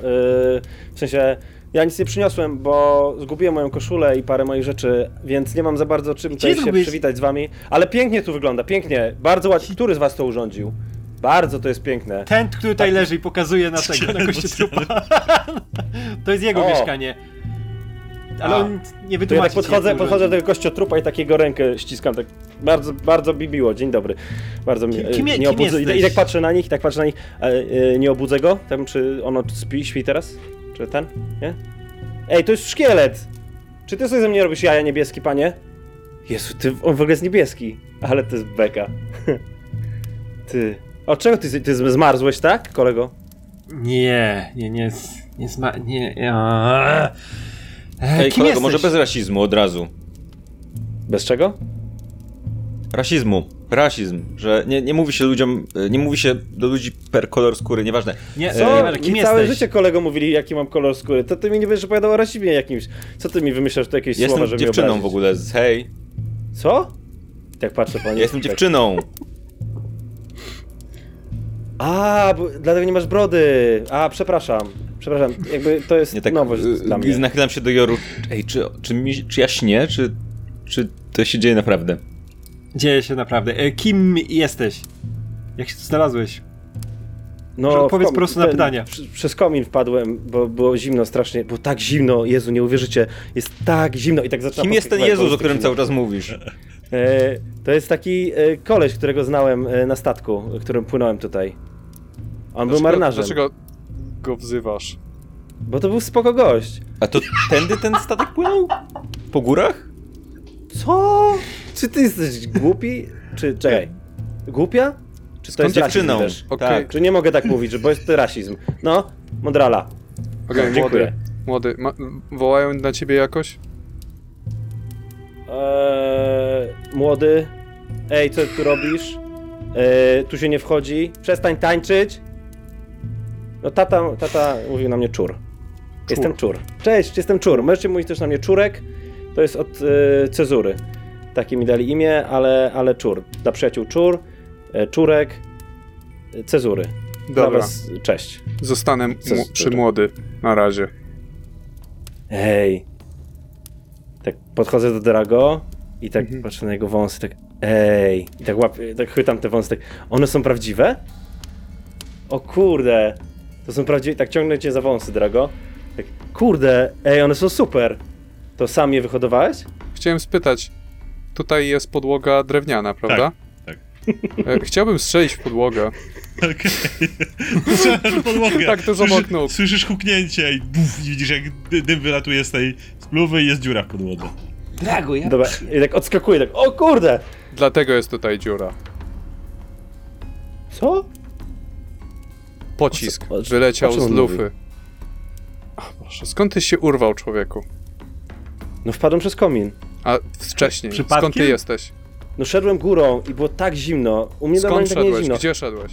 [SPEAKER 8] w sensie, ja nic nie przyniosłem, bo zgubiłem moją koszulę i parę moich rzeczy, więc nie mam za bardzo czym tutaj się przywitać z wami. Ale pięknie tu wygląda, pięknie. Bardzo ładnie. Który z was to urządził? Bardzo to jest piękne.
[SPEAKER 4] Ten, który tutaj leży i pokazuje na tego, na kościotrupa. to jest jego
[SPEAKER 8] O.
[SPEAKER 4] mieszkanie. Ale
[SPEAKER 8] A.
[SPEAKER 4] on nie
[SPEAKER 8] To ja
[SPEAKER 4] wytłumaczy
[SPEAKER 8] tak podchodzę, podchodzę do tego kościotrupa i takiego rękę ściskam, tak bardzo, bardzo mi miło, dzień dobry. Bardzo mi,
[SPEAKER 4] Kim- kim je-
[SPEAKER 8] nie
[SPEAKER 4] kim
[SPEAKER 8] obudzę, i,
[SPEAKER 4] jesteś?
[SPEAKER 8] i tak patrzę na nich, i tak patrzę na nich, e, e, nie obudzę go, tam czy ono śpi, śpi teraz? Czy ten? Nie? Ej, to jest szkielet! Czy ty sobie ze mnie robisz jaja niebieski, panie? Jezu, ty, on w ogóle jest niebieski, ale to jest beka. ty, od czego ty, ty zmarzłeś, tak, kolego?
[SPEAKER 4] Nie, nie, nie, nie sma... nie... a- E,
[SPEAKER 3] Ej,
[SPEAKER 4] Kim
[SPEAKER 3] kolego,
[SPEAKER 4] jesteś?
[SPEAKER 3] może bez rasizmu od razu.
[SPEAKER 8] Bez czego?
[SPEAKER 3] Rasizmu. Rasizm. Że nie, nie mówi się ludziom, e, nie mówi się do ludzi per kolor skóry, nieważne.
[SPEAKER 4] Nie,
[SPEAKER 8] Co?
[SPEAKER 4] nieważne, kim
[SPEAKER 8] mi całe
[SPEAKER 4] jesteś?
[SPEAKER 8] życie kolego mówili, jaki mam kolor skóry. To ty mi nie wiesz, że opowiadał o rasizmie jakimś. Co ty mi wymyślasz tu jakieś
[SPEAKER 3] Jestem
[SPEAKER 8] słowa, żeby
[SPEAKER 3] dziewczyną
[SPEAKER 8] mnie
[SPEAKER 3] w ogóle, z- hej.
[SPEAKER 8] Co? Tak patrzę po
[SPEAKER 3] jestem
[SPEAKER 8] tak.
[SPEAKER 3] dziewczyną.
[SPEAKER 8] A, bo, dlatego nie masz brody. A, przepraszam. Przepraszam, jakby to jest
[SPEAKER 3] Nie tak,
[SPEAKER 8] nowość
[SPEAKER 3] y,
[SPEAKER 8] dla mnie.
[SPEAKER 3] nachylam się do Joru. Ej, czy, czy, mi, czy ja śnię, czy, czy to się dzieje naprawdę?
[SPEAKER 4] Dzieje się naprawdę. E, Kim jesteś? Jak się tu znalazłeś? Może
[SPEAKER 8] w
[SPEAKER 4] odpowiedz po prostu na pytania.
[SPEAKER 8] Przez komin wpadłem, bo było zimno strasznie. Było tak zimno, Jezu, nie uwierzycie. Jest tak zimno i tak zaczynam
[SPEAKER 3] Kim jest ten Jezus, o którym cały czas mówisz?
[SPEAKER 8] E, to jest taki e, koleś, którego znałem e, na statku, którym płynąłem tutaj. On był marynarzem.
[SPEAKER 2] Dlaczego go wzywasz?
[SPEAKER 8] Bo to był spoko gość.
[SPEAKER 3] A to tędy ten statek płynął? Po górach?
[SPEAKER 8] Co? Czy ty jesteś głupi? Czy, czekaj, głupia? Czy to
[SPEAKER 3] Skąd
[SPEAKER 8] jest rasizm
[SPEAKER 3] dziewczyną?
[SPEAKER 8] też?
[SPEAKER 2] Okej.
[SPEAKER 3] Tak.
[SPEAKER 8] Czy nie mogę tak mówić, bo jest to rasizm? No, Mondrala.
[SPEAKER 2] Okej,
[SPEAKER 8] No, dziękuję.
[SPEAKER 2] młody. Młody, ma, wołają na ciebie jakoś?
[SPEAKER 8] Eee, młody, ej, co tu robisz? Eee, tu się nie wchodzi. Przestań tańczyć. No tata, tata mówił na mnie czur. Jestem czur. Cześć, jestem czur. Możecie mówić też na mnie czurek. To jest od e, cezury. Takie mi dali imię, ale, ale czur. Dla przyjaciół czur, e, czurek, e, cezury. Dla
[SPEAKER 2] Dobra,
[SPEAKER 8] was cześć.
[SPEAKER 2] zostanę mu, przy młody. Na razie.
[SPEAKER 8] Ej. Tak podchodzę do Drago i tak
[SPEAKER 2] Mhm.
[SPEAKER 8] patrzę na jego wąsy, tak ej. I tak łapię, tak chwytam te wąsy, tak one są prawdziwe? O kurde. To są prawdziwe, tak ciągnę cię za wąsy, Drago. Tak, kurde, ej, one są super. To sam je wyhodowałeś?
[SPEAKER 2] Chciałem spytać, tutaj jest podłoga drewniana, prawda?
[SPEAKER 1] tak.
[SPEAKER 2] E, Chciałbym strzelić w podłogę.
[SPEAKER 1] Okej. Strzelasz w podłogę.
[SPEAKER 2] Tak, to
[SPEAKER 1] Słyszysz-
[SPEAKER 2] zamoknął.
[SPEAKER 1] Słyszysz huknięcie i buf, i widzisz jak dy- dym wylatuje z tej spluwy i jest dziura w podłodze.
[SPEAKER 4] Drago, ja...
[SPEAKER 8] Dobra, i tak odskakuję, tak, o kurde!
[SPEAKER 2] Dlatego jest tutaj dziura.
[SPEAKER 8] Co?
[SPEAKER 2] Pocisk
[SPEAKER 8] O co- o-
[SPEAKER 2] wyleciał
[SPEAKER 8] o czym
[SPEAKER 2] z
[SPEAKER 8] on
[SPEAKER 2] lufy. Ach, Boże, skąd ty się urwał, człowieku?
[SPEAKER 8] No wpadłem przez komin.
[SPEAKER 2] A wcześniej,
[SPEAKER 4] Przypadkiem?
[SPEAKER 2] skąd ty jesteś?
[SPEAKER 8] No szedłem górą i było tak zimno. U mnie
[SPEAKER 2] Skąd
[SPEAKER 8] normalnie tak nie jest
[SPEAKER 2] szedłeś?
[SPEAKER 8] zimno.
[SPEAKER 2] Gdzie szedłeś?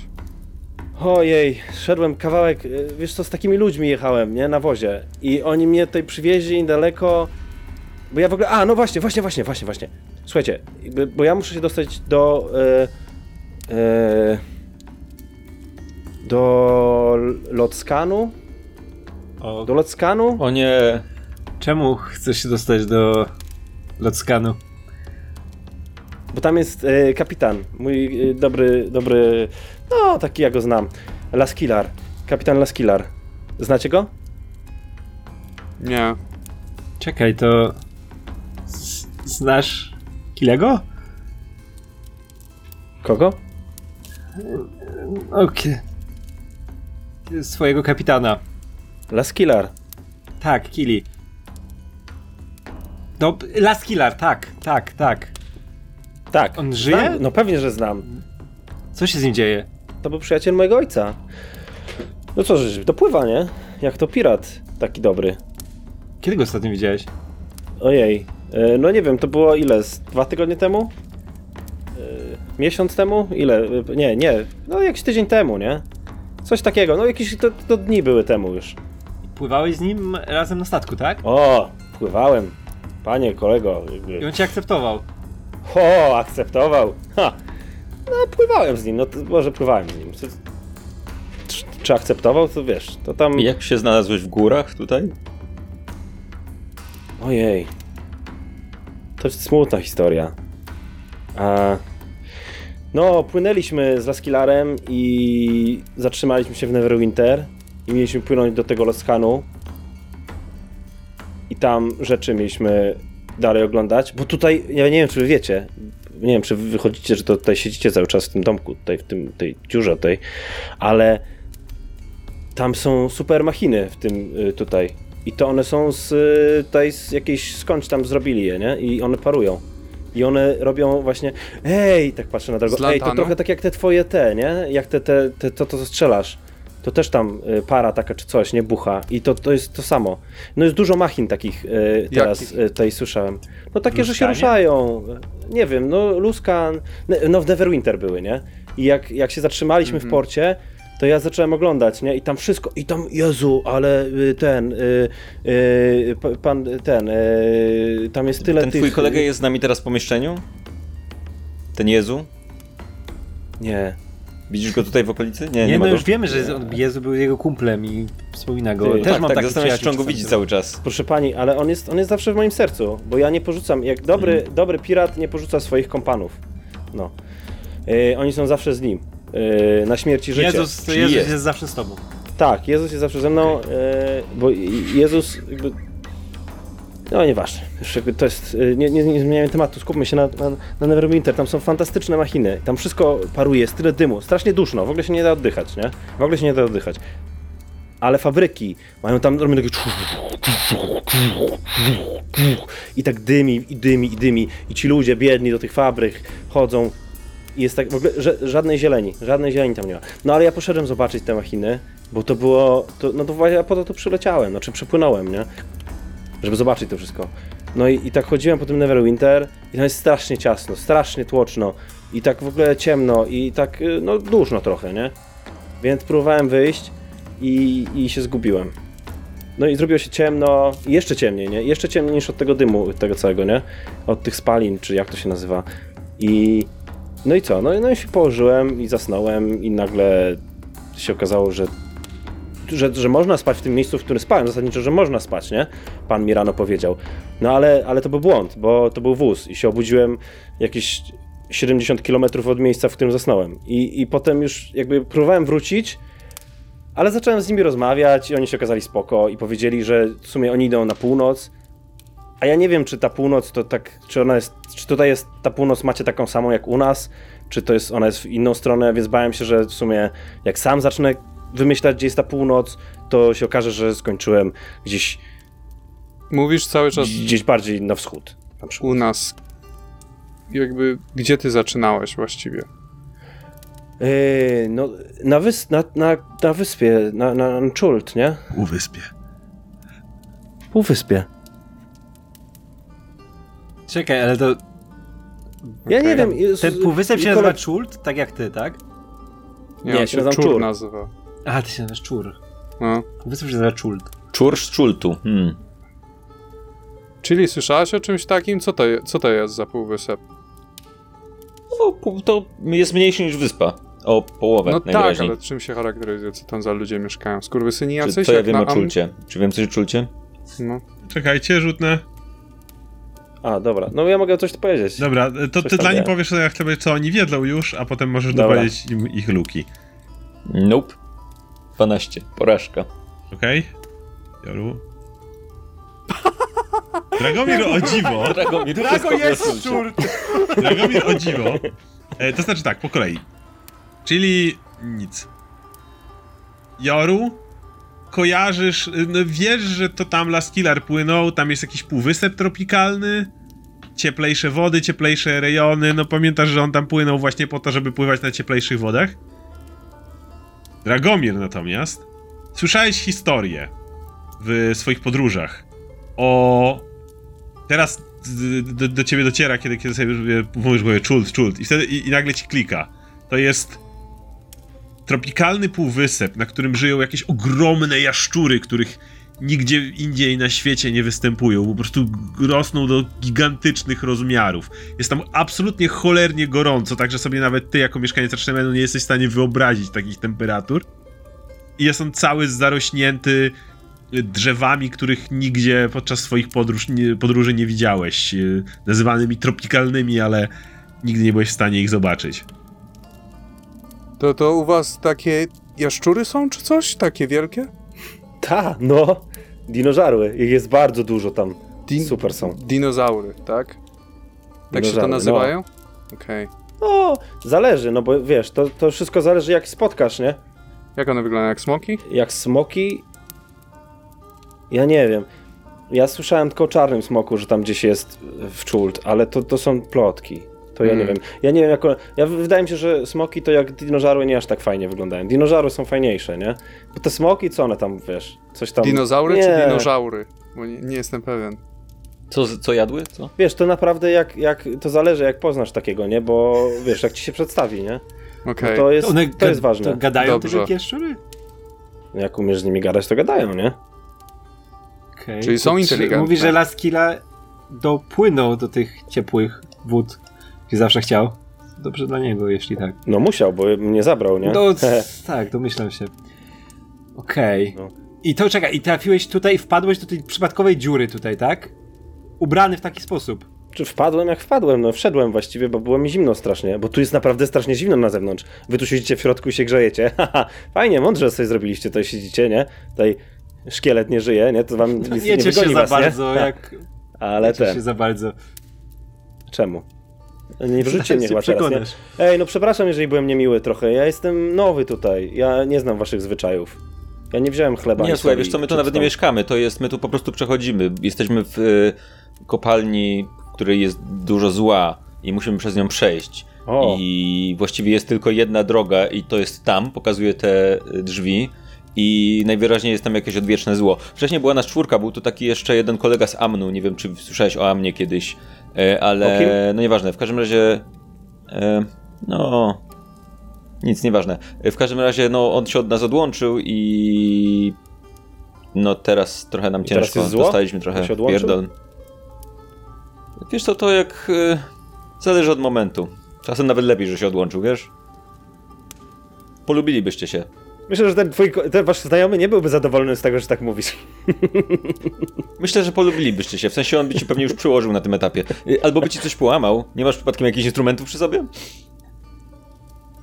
[SPEAKER 8] Ojej, szedłem kawałek, y, wiesz co, z takimi ludźmi jechałem, nie, na wozie. I oni mnie tutaj przywieźli daleko, bo ja w ogóle, a, no właśnie, właśnie, właśnie, właśnie, właśnie. Słuchajcie, bo ja muszę się dostać do, e, e, do Lotskanu,
[SPEAKER 4] O,
[SPEAKER 8] do Lotskanu,
[SPEAKER 3] O nie.
[SPEAKER 4] czemu chcesz się dostać do Lockanu?
[SPEAKER 8] bo tam jest e, kapitan, mój dobry, dobry, no, taki ja go znam, Laskillar, kapitan Laskillar. Znacie go?
[SPEAKER 2] Nie.
[SPEAKER 4] Czekaj, to... z- Znasz Kilego?
[SPEAKER 8] Kogo?
[SPEAKER 4] Okej. Swojego kapitana.
[SPEAKER 8] Laskillar.
[SPEAKER 4] Tak, Kili. No, Last Killer, tak, tak, tak.
[SPEAKER 8] Tak.
[SPEAKER 4] On żyje?
[SPEAKER 8] Znam, no pewnie, że znam.
[SPEAKER 4] Co się z nim dzieje?
[SPEAKER 8] To był przyjaciel mojego ojca. No co, że to pływa, nie? Jak to pirat taki dobry.
[SPEAKER 4] Kiedy go ostatnio widziałeś?
[SPEAKER 8] Ojej. E, No nie wiem, to było ile? Z dwa tygodnie temu? E, Miesiąc temu? Ile? E, Nie, nie. No jakiś tydzień temu, nie? Coś takiego. No jakieś to, to dni były temu już.
[SPEAKER 4] Pływałeś z nim razem na statku, tak?
[SPEAKER 8] O, pływałem. Panie kolego.
[SPEAKER 4] I on cię akceptował.
[SPEAKER 8] O, akceptował. Ha. No pływałem z nim, no to może pływałem z nim. Czy, czy, czy akceptował, to wiesz, to tam...
[SPEAKER 3] Jak się znalazłeś w górach tutaj?
[SPEAKER 8] Ojej. To jest smutna historia. A... No, płynęliśmy z Laskilarem i zatrzymaliśmy się w Neverwinter i mieliśmy płynąć do tego Loskanu. I tam rzeczy mieliśmy dalej oglądać, bo tutaj, ja nie wiem czy wy wiecie, nie wiem czy wy wychodzicie, że to tutaj siedzicie cały czas w tym domku, tutaj w tym, tej dziurze tej, ale tam są super machiny w tym y, tutaj. I to one są z y, tutaj z jakiejś skądś tam zrobili je, nie? I one parują. I one robią właśnie. Ej, tak patrzę na drogę. Ej, to trochę tak jak te twoje te, nie? Jak te, te, te to, to strzelasz. To też tam y, para taka czy coś, nie? Bucha. I to, to jest to samo. No jest dużo machin takich y, teraz
[SPEAKER 2] Jakich?
[SPEAKER 8] y, tutaj słyszałem. No takie, że się
[SPEAKER 4] Luskanie?
[SPEAKER 8] ruszają. Nie wiem, no Luskan. No w Neverwinter były, nie? I jak, jak się zatrzymaliśmy w porcie, to ja zacząłem oglądać, nie? I tam wszystko, i tam, Jezu, ale y, ten, y, y, pa- pan, ten, y, tam jest tyle
[SPEAKER 3] Ten
[SPEAKER 8] tych...
[SPEAKER 3] twój kolega jest z nami teraz w pomieszczeniu? Ten Jezu?
[SPEAKER 8] Nie.
[SPEAKER 3] Widzisz go tutaj w okolicy? Nie, nie,
[SPEAKER 4] Nie,
[SPEAKER 3] ma
[SPEAKER 4] no
[SPEAKER 3] go.
[SPEAKER 4] już wiemy, że on- Jezu był jego kumplem i wspomina go.
[SPEAKER 8] Ty,
[SPEAKER 4] Też
[SPEAKER 3] tak,
[SPEAKER 4] mam
[SPEAKER 3] tak,
[SPEAKER 4] taki
[SPEAKER 3] zastanawiam się, czy on go widzi cały czas.
[SPEAKER 8] Proszę pani, ale on jest, on jest zawsze w moim sercu, bo ja nie porzucam, jak dobry,
[SPEAKER 3] Mhm.
[SPEAKER 8] dobry pirat nie porzuca swoich kompanów. No. Y, oni są zawsze z nim. Y, na śmierć i życie.
[SPEAKER 4] Jezus, Jezus
[SPEAKER 3] jest.
[SPEAKER 4] jest. zawsze z tobą.
[SPEAKER 8] Tak, Jezus jest zawsze ze mną, e, bo Jezus jakby... No nieważne, już jakby to jest, e, nie, nie, nie zmieniamy tematu, skupmy się na, na, na Neverwinter, tam są fantastyczne machiny, tam wszystko paruje, jest tyle dymu, strasznie duszno, w ogóle się nie da oddychać, nie? W ogóle się nie da oddychać. Ale fabryki mają tam robią takie i tak dymi, i dymi, i dymi i ci ludzie biedni do tych fabryk chodzą i jest tak w ogóle żadnej zieleni, żadnej zieleni tam nie ma. No ale ja poszedłem zobaczyć te machiny, bo to było, to, no to właśnie ja po to tu przyleciałem, znaczy przepłynąłem, nie? Żeby zobaczyć to wszystko. No i, i tak chodziłem po tym Neverwinter i tam jest strasznie ciasno, strasznie tłoczno i tak w ogóle ciemno i tak, y, no duszno trochę, nie? Więc próbowałem wyjść i, i się zgubiłem. No i zrobiło się ciemno, jeszcze ciemniej, nie? Jeszcze ciemniej niż od tego dymu, tego całego, nie? Od tych spalin, czy jak to się nazywa. I no i co? No, no i się położyłem i zasnąłem i nagle się okazało, że, że, że można spać w tym miejscu, w którym spałem. Zasadniczo, że można spać, nie? Pan mi rano powiedział. No ale, ale to był błąd, bo to był wóz i się obudziłem jakieś 70 km od miejsca, w którym zasnąłem. I, I potem już jakby próbowałem wrócić, ale zacząłem z nimi rozmawiać i oni się okazali spoko i powiedzieli, że w sumie oni idą na północ, a ja nie wiem, czy ta północ to tak, czy ona jest, czy tutaj jest, ta północ macie taką samą jak u nas, czy to jest, ona jest w inną stronę, więc bałem się, że w sumie jak sam zacznę wymyślać, gdzie jest ta północ, to się okaże, że skończyłem gdzieś,
[SPEAKER 2] Mówisz cały czas
[SPEAKER 8] gdzieś bardziej na wschód. Na
[SPEAKER 2] u nas. Jakby, gdzie ty zaczynałeś właściwie?
[SPEAKER 8] Yy, no, na, wys, na, na, na wyspie, na, na, na Czult, nie?
[SPEAKER 1] Uwyspie.
[SPEAKER 8] Półwyspie.
[SPEAKER 4] Czekaj, ale to...
[SPEAKER 8] Ja nie
[SPEAKER 2] Okej.
[SPEAKER 8] wiem.
[SPEAKER 4] Ten półwysep się
[SPEAKER 8] Nikola-
[SPEAKER 4] nazywa Czult, tak jak ty, tak?
[SPEAKER 8] Nie,
[SPEAKER 2] on
[SPEAKER 8] się
[SPEAKER 2] się
[SPEAKER 8] nazywa
[SPEAKER 2] Czur. nazywa.
[SPEAKER 4] A, ty się nazywasz Czur.
[SPEAKER 2] No.
[SPEAKER 4] Półwysep się nazywa Czult.
[SPEAKER 3] Czur z czultu. Hmm.
[SPEAKER 2] Czyli słyszałeś o czymś takim? Co to, je, co to jest za półwysep?
[SPEAKER 3] No, to jest mniejszy niż wyspa. O połowę
[SPEAKER 2] No tak,
[SPEAKER 3] najwyraźniej.
[SPEAKER 2] ale czym się charakteryzuje? Co tam za ludzie mieszkają? Skurwysyni
[SPEAKER 3] Czy,
[SPEAKER 2] jacyś?
[SPEAKER 3] co ja wiem o
[SPEAKER 2] Am-
[SPEAKER 3] czulcie? Czy wiem coś o czulcie?
[SPEAKER 2] No.
[SPEAKER 1] Czekajcie, rzutne.
[SPEAKER 8] A, dobra. No ja mogę coś powiedzieć.
[SPEAKER 1] Dobra, to
[SPEAKER 8] Coś
[SPEAKER 1] ty dla nich
[SPEAKER 8] wie.
[SPEAKER 1] powiesz, co, jak sobie, co oni wiedzą już, a potem możesz
[SPEAKER 8] Dobra.
[SPEAKER 1] dopowiedzieć im ich luki.
[SPEAKER 3] Nope. 12. Porażka.
[SPEAKER 1] Okej? Joru. Dragomir o dziwo.
[SPEAKER 3] Dragomir,
[SPEAKER 4] Drago jest
[SPEAKER 3] wiesz o czulcie.
[SPEAKER 4] Czur!
[SPEAKER 1] Dragomir o dziwo. E, to znaczy tak, po kolei. Czyli nic. Joru kojarzysz, no wiesz, że to tam Laskillar płynął, tam jest jakiś półwysep tropikalny, cieplejsze wody, cieplejsze rejony, no pamiętasz, że on tam płynął właśnie po to, żeby pływać na cieplejszych wodach? Dragomir natomiast, słyszałeś historię w swoich podróżach o... Teraz do, do ciebie dociera, kiedy, kiedy sobie mówisz, mówię, czult, czult i wtedy i, i nagle ci klika. To jest tropikalny półwysep, na którym żyją jakieś ogromne jaszczury, których nigdzie indziej na świecie nie występują. Po prostu rosną do gigantycznych rozmiarów. Jest tam absolutnie cholernie gorąco, także sobie nawet ty jako mieszkaniec Rashemenu nie jesteś w stanie wyobrazić takich temperatur. I jest on cały zarośnięty drzewami, których nigdzie podczas swoich podróż, nie, podróży nie widziałeś. Nazywanymi tropikalnymi, ale nigdy nie byłeś w stanie ich zobaczyć.
[SPEAKER 2] To, to u was takie jaszczury są, czy coś? Takie wielkie?
[SPEAKER 8] Ta, no. Dinożarły. Ich jest bardzo dużo tam.
[SPEAKER 2] Din
[SPEAKER 8] Super są.
[SPEAKER 2] Dinozaury, tak? Tak się to
[SPEAKER 8] Dinozaury,
[SPEAKER 2] nazywają? Okej.
[SPEAKER 8] No, zależy, no bo wiesz, to, to wszystko zależy jak spotkasz, nie?
[SPEAKER 2] Jak one wyglądają, jak smoki?
[SPEAKER 8] Jak smoki... Ja nie wiem. Ja słyszałem tylko o czarnym smoku, że tam gdzieś jest w Czult, ale to, to są plotki. To ja nie
[SPEAKER 2] Mm.
[SPEAKER 8] wiem. Ja nie wiem, jak. one- Ja wydaje mi się, że smoki to jak dinożarły nie aż tak fajnie wyglądają. Dinożarły są fajniejsze, nie? Bo te smoki, co one tam, wiesz, coś tam.
[SPEAKER 2] Dinozaury
[SPEAKER 8] nie.
[SPEAKER 2] czy dinożaury? Bo nie, nie jestem pewien.
[SPEAKER 3] Co, co jadły? Co?
[SPEAKER 8] Wiesz, to naprawdę jak, jak. To zależy, jak poznasz takiego, nie? Bo wiesz, jak ci się przedstawi, nie?
[SPEAKER 2] Okej.
[SPEAKER 8] No to jest,
[SPEAKER 7] One
[SPEAKER 8] to jest ważne.
[SPEAKER 7] To gadają
[SPEAKER 2] Dobrze.
[SPEAKER 7] te wielkie?
[SPEAKER 8] Jak umiesz z nimi gadać, to gadają, nie?
[SPEAKER 7] Okej.
[SPEAKER 2] Czyli są
[SPEAKER 7] To
[SPEAKER 2] inteligentne.
[SPEAKER 7] Mówi, że Laskila dopłynął do tych ciepłych wód, zawsze chciał. Dobrze dla niego, jeśli tak.
[SPEAKER 8] No musiał, bo mnie zabrał, nie?
[SPEAKER 7] No, tak, domyślam się. Okej.
[SPEAKER 8] No.
[SPEAKER 7] I to czekaj, i trafiłeś tutaj, wpadłeś do tej przypadkowej dziury tutaj, tak? Ubrany w taki sposób.
[SPEAKER 8] Czy wpadłem jak wpadłem? No wszedłem właściwie, bo było mi zimno strasznie, bo tu jest naprawdę strasznie zimno na zewnątrz. Wy tu siedzicie w środku i się grzejecie. Haha, fajnie, mądrze sobie zrobiliście, tutaj siedzicie, nie? Tutaj szkielet nie żyje, nie? To wam nic
[SPEAKER 7] Nie
[SPEAKER 8] nie
[SPEAKER 7] się
[SPEAKER 8] wygoni
[SPEAKER 7] za
[SPEAKER 8] was,
[SPEAKER 7] bardzo,
[SPEAKER 8] nie?
[SPEAKER 7] jak...
[SPEAKER 8] Ale ten,
[SPEAKER 7] się za bardzo.
[SPEAKER 8] czemu? Nie wrzućcie mnie chyba teraz, nie? Ej, no przepraszam, jeżeli byłem niemiły trochę. Ja jestem nowy tutaj. Ja nie znam waszych zwyczajów. Ja nie wziąłem chleba.
[SPEAKER 3] Nie, słuchaj, wiesz co, my tu nawet nie mieszkamy, to jest, my tu po prostu przechodzimy. Jesteśmy w y, kopalni, w której jest dużo zła i musimy przez nią przejść.
[SPEAKER 8] O.
[SPEAKER 3] I właściwie jest tylko jedna droga i to jest tam, pokazuje te drzwi. I najwyraźniej jest tam jakieś odwieczne zło. Wcześniej była nas czwórka, był tu taki jeszcze jeden kolega z Amnu, nie wiem czy słyszałeś o Amnie kiedyś, e, ale
[SPEAKER 8] kim?
[SPEAKER 3] no nieważne, w każdym razie e, no nic, nieważne. W każdym razie no on się od nas odłączył i no teraz trochę nam
[SPEAKER 8] I teraz
[SPEAKER 3] ciężko,
[SPEAKER 8] zło?
[SPEAKER 3] dostaliśmy trochę pierdol. Wiesz co, to jak e, zależy od momentu. Czasem nawet lepiej, że się odłączył, wiesz? Polubilibyście się.
[SPEAKER 8] Myślę, że ten twój, ten wasz znajomy nie byłby zadowolony z tego, że tak mówisz.
[SPEAKER 3] Myślę, że polubilibyście się. W sensie on by ci pewnie już przyłożył na tym etapie. Y, Albo by ci coś połamał. Nie masz przypadkiem jakichś instrumentów przy sobie?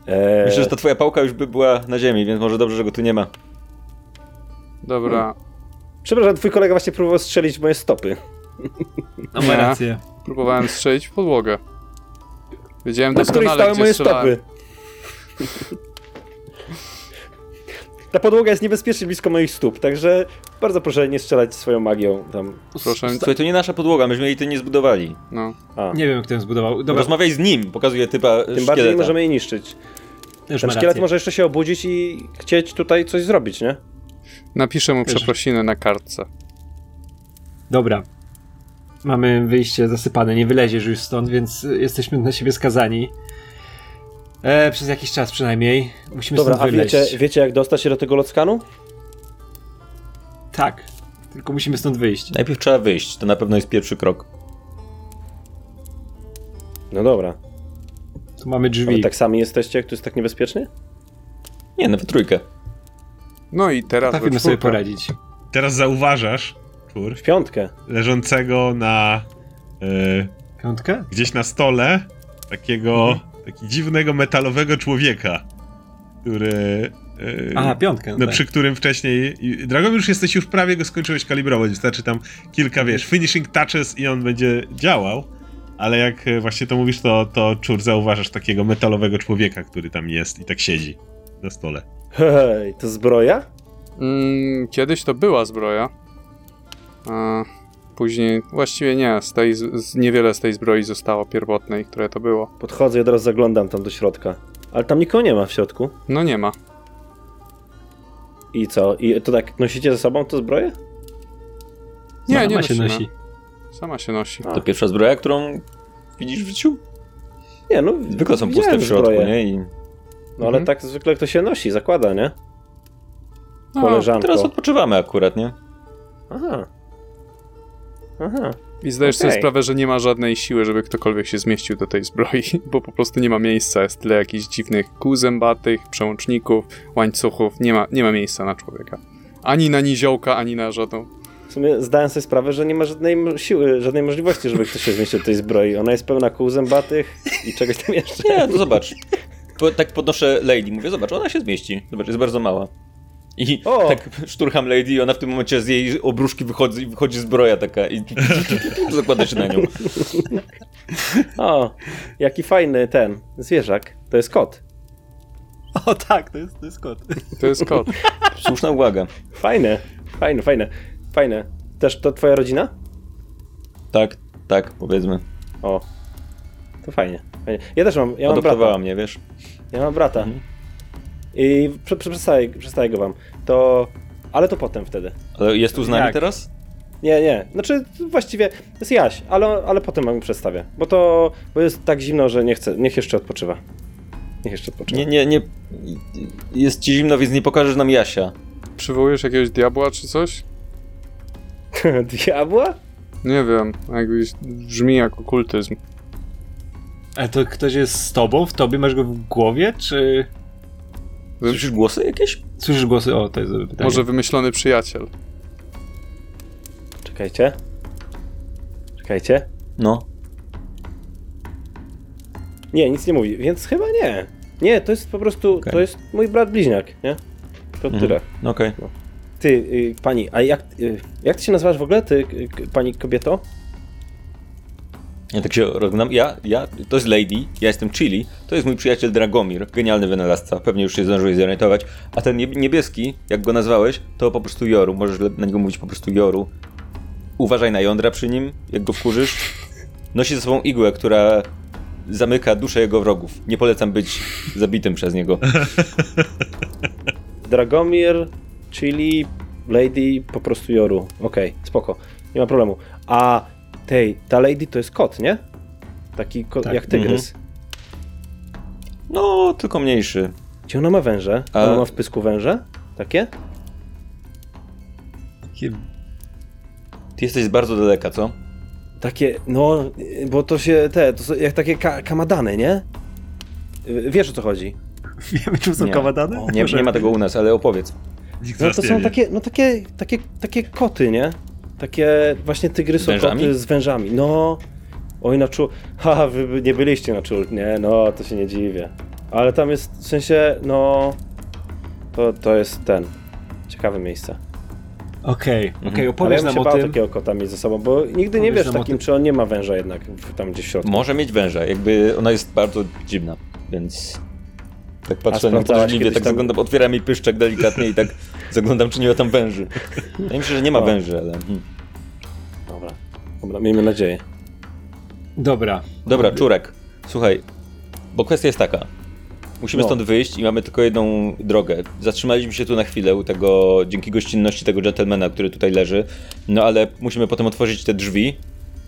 [SPEAKER 8] Eee,
[SPEAKER 3] Myślę, że ta twoja pałka już by była na ziemi, więc może dobrze, że go tu nie ma.
[SPEAKER 2] Dobra.
[SPEAKER 8] Przepraszam, twój kolega właśnie próbował strzelić w moje stopy.
[SPEAKER 7] No ma rację.
[SPEAKER 2] Próbowałem strzelić w podłogę. Wiedziałem doskonale, gdzie
[SPEAKER 8] moje
[SPEAKER 2] strzelałem.
[SPEAKER 8] stopy. Ta podłoga jest niebezpiecznie blisko moich stóp, także bardzo proszę nie strzelać swoją magią tam.
[SPEAKER 2] Proszę,
[SPEAKER 3] Słuchaj, to nie nasza podłoga, myśmy jej tu nie zbudowali.
[SPEAKER 2] no.
[SPEAKER 8] A,
[SPEAKER 7] Nie wiem, kto ją zbudował. Dobra,
[SPEAKER 3] Rozmawiaj z nim, pokazuje typa
[SPEAKER 8] tym bardziej nie
[SPEAKER 3] szkieleta.
[SPEAKER 8] możemy jej niszczyć.
[SPEAKER 7] też
[SPEAKER 8] Ten szkielet
[SPEAKER 7] rację.
[SPEAKER 8] może jeszcze się obudzić i chcieć tutaj coś zrobić, nie?
[SPEAKER 2] Napiszę mu przeprosiny na kartce.
[SPEAKER 7] Dobra. Mamy wyjście zasypane, nie wyleziesz już stąd, więc jesteśmy na siebie skazani. E, przez jakiś czas przynajmniej. Musimy
[SPEAKER 8] Dobra,
[SPEAKER 7] stąd
[SPEAKER 8] a wiecie, wiecie jak dostać się do tego lockanu?
[SPEAKER 7] Tak. Tylko musimy stąd wyjść.
[SPEAKER 3] Najpierw trzeba wyjść, to na pewno jest pierwszy krok.
[SPEAKER 8] No dobra.
[SPEAKER 7] Tu mamy drzwi.
[SPEAKER 8] Ale tak sami jesteście, jak tu jest tak niebezpiecznie?
[SPEAKER 3] Nie, nawet trójkę.
[SPEAKER 2] No i teraz
[SPEAKER 7] Potrafimy sobie poradzić.
[SPEAKER 1] Teraz zauważasz, czwór,
[SPEAKER 8] W piątkę.
[SPEAKER 1] leżącego na... e,
[SPEAKER 7] Piątkę?
[SPEAKER 1] gdzieś na stole takiego,
[SPEAKER 7] Mhm.
[SPEAKER 1] Taki dziwnego metalowego człowieka, który... e,
[SPEAKER 7] Aha, piątkę.
[SPEAKER 1] no,
[SPEAKER 7] tak.
[SPEAKER 1] przy którym wcześniej. Dragomir już jesteś, już prawie go skończyłeś kalibrować. Wystarczy tam kilka, wiesz, finishing touches i on będzie działał. Ale jak e, właśnie to mówisz, to, to czur zauważasz takiego metalowego człowieka, który tam jest i tak siedzi na stole.
[SPEAKER 8] Hej, to zbroja?
[SPEAKER 2] Mm, kiedyś to była zbroja. A później, właściwie nie, z tej, z, niewiele z tej zbroi zostało pierwotnej, które to było.
[SPEAKER 8] Podchodzę i od razu zaglądam tam do środka. Ale tam nikogo nie ma w środku.
[SPEAKER 2] No nie ma.
[SPEAKER 8] I co? I to tak nosicie ze sobą tę zbroję?
[SPEAKER 2] Nie,
[SPEAKER 7] Sama
[SPEAKER 2] nie
[SPEAKER 7] się
[SPEAKER 2] nosimy.
[SPEAKER 7] nosi.
[SPEAKER 2] Sama się nosi.
[SPEAKER 8] A.
[SPEAKER 3] To pierwsza zbroja, którą widzisz w życiu?
[SPEAKER 8] Nie, no.
[SPEAKER 3] Zwykle są puste w środku,
[SPEAKER 8] zbroję.
[SPEAKER 3] nie? I
[SPEAKER 8] No ale
[SPEAKER 2] Mhm.
[SPEAKER 8] tak zwykle kto się nosi, zakłada, nie?
[SPEAKER 2] No,
[SPEAKER 8] Koleżanko.
[SPEAKER 3] teraz odpoczywamy akurat, nie?
[SPEAKER 8] Aha. Aha.
[SPEAKER 2] I zdajesz sobie
[SPEAKER 8] Okej.
[SPEAKER 2] sprawę, że nie ma żadnej siły, żeby ktokolwiek się zmieścił do tej zbroi, bo po prostu nie ma miejsca. Jest tyle jakichś dziwnych kół zębatych, przełączników, łańcuchów. Nie ma, nie ma miejsca na człowieka. Ani na niziołka, ani na żadną.
[SPEAKER 8] W sumie zdałem sobie sprawę, że nie ma żadnej siły, żadnej możliwości, żeby ktoś się zmieścił do tej zbroi. Ona jest pełna kół zębatych i czegoś tam jeszcze.
[SPEAKER 3] Nie, no zobacz. Po, tak podnoszę Lady, mówię, zobacz, ona się zmieści. Zobacz, jest bardzo mała. I
[SPEAKER 8] O!
[SPEAKER 3] tak szturcham Lady i ona w tym momencie z jej obruszki wychodzi, wychodzi zbroja taka i zakłada się na nią.
[SPEAKER 8] O, jaki fajny ten zwierzak. To jest kot.
[SPEAKER 1] O tak, to jest, to jest kot.
[SPEAKER 2] To jest kot.
[SPEAKER 3] Słuszna uwaga.
[SPEAKER 8] Fajne, fajne, fajne, fajne. Też to twoja rodzina?
[SPEAKER 3] Tak, tak, powiedzmy.
[SPEAKER 8] O, to fajnie. fajnie. Ja też mam, ja mam brata.
[SPEAKER 3] mnie, wiesz?
[SPEAKER 8] Ja mam brata.
[SPEAKER 3] Mhm.
[SPEAKER 8] I prze, prze, przestaję, przestaję go wam. To, ale to potem wtedy.
[SPEAKER 3] Ale jest tu z nami
[SPEAKER 7] Jak?
[SPEAKER 3] teraz?
[SPEAKER 8] Nie, nie. Znaczy, właściwie to jest Jaś, ale, ale potem wam przedstawię. Bo to bo jest tak zimno, że nie chcę. Niech jeszcze odpoczywa. Niech jeszcze odpoczywa.
[SPEAKER 3] Nie, nie, nie. Jest ci zimno, więc nie pokażesz nam Jasia.
[SPEAKER 2] Przywołujesz jakiegoś diabła czy coś?
[SPEAKER 8] Diabła?
[SPEAKER 2] Nie wiem, jakbyś brzmi jak okultyzm.
[SPEAKER 7] Ale to ktoś jest z tobą? W tobie masz go w głowie, czy...
[SPEAKER 3] Słyszysz głosy jakieś?
[SPEAKER 7] Słyszysz głosy? O, to jest dobre pytanie.
[SPEAKER 2] Może wymyślony przyjaciel.
[SPEAKER 8] Czekajcie. Czekajcie.
[SPEAKER 3] No.
[SPEAKER 8] Nie, nic nie mówi, więc chyba nie. Nie, to jest po prostu,
[SPEAKER 3] Okej.
[SPEAKER 8] to jest mój brat bliźniak, nie? To
[SPEAKER 3] Mhm.
[SPEAKER 8] tyle.
[SPEAKER 3] No Okej.
[SPEAKER 8] Ty, y, pani, a jak, y, jak ty się nazywasz w ogóle, ty, y, pani kobieto?
[SPEAKER 3] Ja tak się rozglądam. Ja, ja, to jest Lady, ja jestem Chili, to jest mój przyjaciel Dragomir, genialny wynalazca, pewnie już się zdążyłeś zorientować. A ten nieb- niebieski, jak go nazwałeś, to po prostu Joru, możesz na niego mówić po prostu Joru. Uważaj na jądra przy nim, jak go wkurzysz. Nosi ze sobą igłę, która zamyka duszę jego wrogów. Nie polecam być zabitym przez niego.
[SPEAKER 8] Dragomir, czyli Lady, po prostu Joru. Okej, spoko, nie ma problemu. A tej, ta Lady to jest kot, nie? Taki kot,
[SPEAKER 7] Tak.
[SPEAKER 8] jak tygrys.
[SPEAKER 3] No, tylko mniejszy.
[SPEAKER 8] Gdzie ona ma węże?
[SPEAKER 3] A-
[SPEAKER 8] Ona ma w pysku węże? Takie?
[SPEAKER 7] Takie...
[SPEAKER 3] Ty jesteś bardzo daleka, co?
[SPEAKER 8] Takie, no, bo to się, te, to są jak takie ka kamadany, nie? Y, Wiesz o co chodzi?
[SPEAKER 7] Wiemy, czym są
[SPEAKER 3] Nie.
[SPEAKER 7] kawadany?
[SPEAKER 3] Nie, nie ma tego u nas, ale opowiedz.
[SPEAKER 8] No to są takie, no takie, takie, takie koty, nie? Takie właśnie tygrysokoty
[SPEAKER 3] Wężami?
[SPEAKER 8] z wężami. No, oj na czul, haha, wy nie byliście na czul, nie? No, to się nie dziwię. Ale tam jest, w sensie, no, to, to jest ten, ciekawe miejsce.
[SPEAKER 7] Okej, okej,
[SPEAKER 3] Mhm.
[SPEAKER 8] Ale
[SPEAKER 7] opowiesz
[SPEAKER 8] ja bym
[SPEAKER 7] nam
[SPEAKER 8] się
[SPEAKER 7] o
[SPEAKER 8] bał
[SPEAKER 7] tym.
[SPEAKER 8] takiego kota mieć ze sobą, bo nigdy nie wiesz takim,
[SPEAKER 7] tym.
[SPEAKER 8] czy on nie ma węża jednak w, tam gdzieś w środku.
[SPEAKER 3] Może mieć węża, jakby ona jest bardzo dziwna, więc tak patrzę na
[SPEAKER 8] kiedyś
[SPEAKER 3] tak
[SPEAKER 8] tam-
[SPEAKER 3] zaglądam, otwieram jej pyszczek delikatnie i tak zaglądam, czy nie ma tam węży. Ja myślę, że nie ma
[SPEAKER 8] O.
[SPEAKER 3] węży, ale... Hmm.
[SPEAKER 8] Dobra, dobra, miejmy nadzieję.
[SPEAKER 7] Dobra.
[SPEAKER 3] Dobra, Czurek, słuchaj, bo kwestia jest taka. Musimy
[SPEAKER 8] No.
[SPEAKER 3] stąd wyjść i mamy tylko jedną drogę. Zatrzymaliśmy się tu na chwilę u tego, dzięki gościnności tego gentlemana, który tutaj leży, no ale musimy potem otworzyć te drzwi,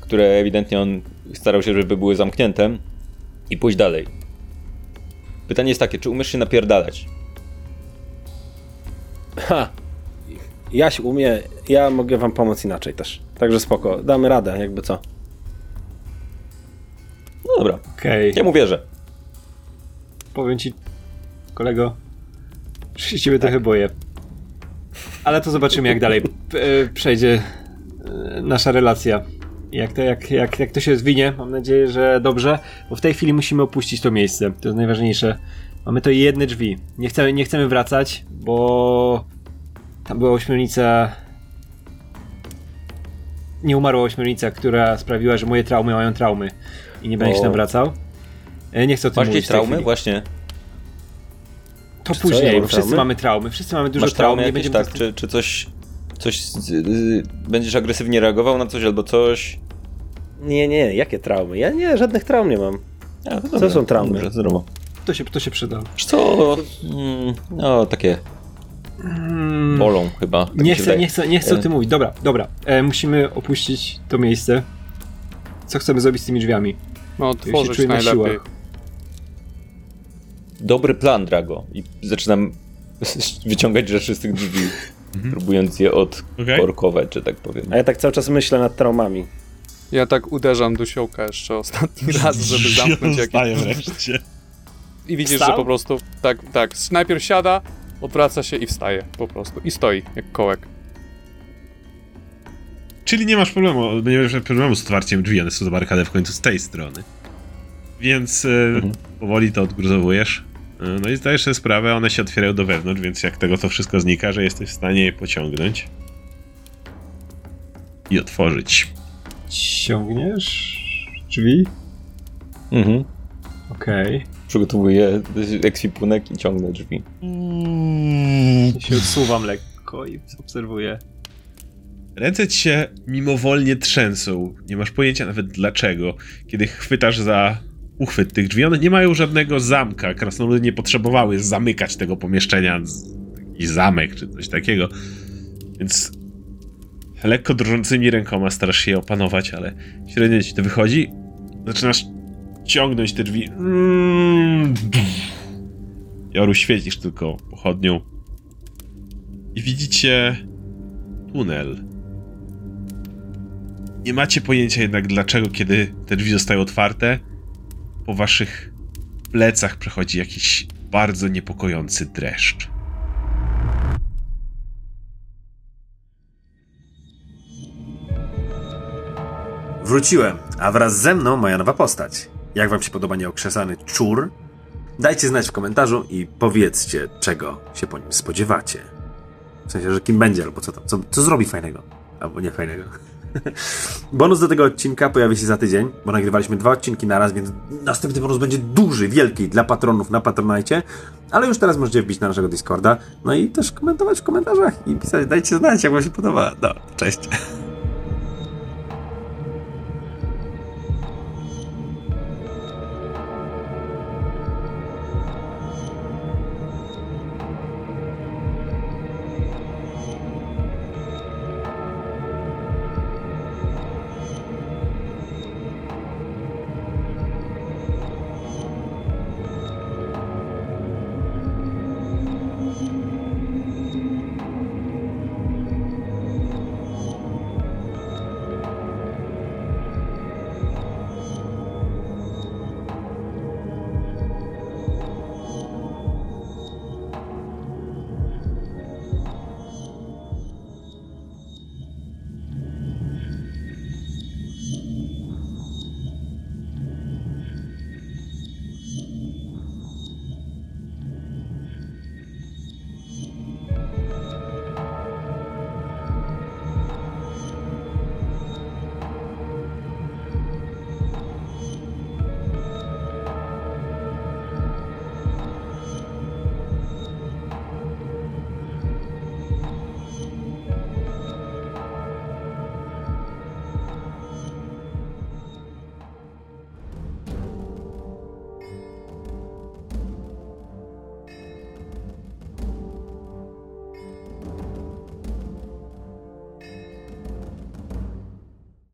[SPEAKER 3] które ewidentnie on starał się, żeby były zamknięte i pójść dalej. Pytanie jest takie, czy umiesz się napierdalać?
[SPEAKER 8] Ha! Jaś umie, ja mogę wam pomóc inaczej też. Także spoko, damy radę, jakby co.
[SPEAKER 3] No dobra,
[SPEAKER 7] Okej.
[SPEAKER 3] ja mu wierzę.
[SPEAKER 7] Powiem ci, kolego, że się ciebie trochę boję. Ale to zobaczymy, jak dalej e, przejdzie e, nasza relacja. Jak to, jak, jak, jak to się zwinie, mam nadzieję, że dobrze, bo w tej chwili musimy opuścić to miejsce. To jest najważniejsze. Mamy to jedne drzwi. Nie chcemy, nie chcemy wracać, bo tam była ośmiornica. Nie umarła ośmiornica, która sprawiła, że moje traumy mają traumy. I nie będę się tam wracał. E, Nie chcę o tym
[SPEAKER 3] Masz
[SPEAKER 7] mówić
[SPEAKER 3] traumy?
[SPEAKER 7] chwili.
[SPEAKER 3] Właśnie.
[SPEAKER 4] To
[SPEAKER 9] Czy co,
[SPEAKER 4] później, bo wszyscy
[SPEAKER 9] traumy?
[SPEAKER 4] mamy traumy, wszyscy mamy dużo
[SPEAKER 3] Masz
[SPEAKER 4] traum,
[SPEAKER 3] traumy
[SPEAKER 4] nie
[SPEAKER 3] jakieś,
[SPEAKER 4] będziemy...
[SPEAKER 3] tak? Czy, czy coś, coś z, y, będziesz agresywnie reagował na coś albo coś?
[SPEAKER 9] Nie, nie, jakie traumy? Ja nie, żadnych traum nie mam.
[SPEAKER 3] A, to
[SPEAKER 9] Co
[SPEAKER 3] dobra,
[SPEAKER 9] są traumy?
[SPEAKER 3] Dobrze, zdrowo.
[SPEAKER 4] To się, to się przyda.
[SPEAKER 3] Co? Mm, no, takie
[SPEAKER 4] Mm,
[SPEAKER 3] bolą chyba. tak
[SPEAKER 4] nie, chcę, nie, chcę, nie chcę o
[SPEAKER 3] E.
[SPEAKER 4] tym mówić. Dobra, dobra. E, musimy opuścić to miejsce. Co chcemy zrobić z tymi drzwiami?
[SPEAKER 2] No,
[SPEAKER 4] Ja się
[SPEAKER 2] otworzyć
[SPEAKER 4] na
[SPEAKER 2] najlepiej.
[SPEAKER 4] siłach.
[SPEAKER 3] Dobry plan, Drago. I zaczynam wyciągać rzeczy z tych drzwi, próbując je odkorkować, że tak powiem.
[SPEAKER 9] A ja tak cały czas myślę nad traumami.
[SPEAKER 2] Ja tak uderzam do siołka jeszcze ostatni raz, żeby zamknąć jakiś...
[SPEAKER 1] wreszcie.
[SPEAKER 2] I widzisz,
[SPEAKER 4] Wstał?
[SPEAKER 2] że po prostu tak, tak, najpierw siada, odwraca się i wstaje po prostu. I stoi, jak kołek.
[SPEAKER 1] Czyli nie masz problemu, nie masz problemu z otwarciem drzwi, one są zabarykade w końcu z tej strony. Więc e, powoli to odgruzowujesz. E, no i zdajesz sobie sprawę, one się otwierają do wewnątrz, więc jak tego to wszystko znika, że jesteś w stanie je pociągnąć. I otworzyć.
[SPEAKER 4] Ciągniesz drzwi?
[SPEAKER 3] Mhm.
[SPEAKER 4] Okej.
[SPEAKER 3] Przygotowuję ekwipunek i ciągnę drzwi.
[SPEAKER 4] Ja się odsuwam lekko i obserwuję.
[SPEAKER 1] Ręce ci się mimowolnie trzęsą. Nie masz pojęcia nawet dlaczego. Kiedy chwytasz za uchwyt tych drzwi, one nie mają żadnego zamka. Krasnoludy nie potrzebowały zamykać tego pomieszczenia. Jakiś zamek czy coś takiego. Więc lekko drżącymi rękoma starasz się je opanować, ale średnio ci to wychodzi. Zaczynasz ciągnąć te drzwi. Joru, świecisz tylko pochodnią. I widzicie tunel. Nie macie pojęcia jednak dlaczego, kiedy te drzwi zostają otwarte, po waszych plecach przechodzi jakiś bardzo niepokojący dreszcz.
[SPEAKER 8] Wróciłem, a wraz ze mną moja nowa postać. Jak wam się podoba nieokrzesany czur? Dajcie znać w komentarzu i powiedzcie, czego się po nim spodziewacie. W sensie, że kim będzie, albo co tam, co, co zrobi fajnego, albo nie fajnego. bonus do tego odcinka pojawi się za tydzień, bo nagrywaliśmy dwa odcinki na raz, więc następny bonus będzie duży, wielki dla patronów na Patronite, ale już teraz możecie wbić na naszego Discorda, no i też komentować w komentarzach i pisać, dajcie znać, jak wam się podoba. No, cześć.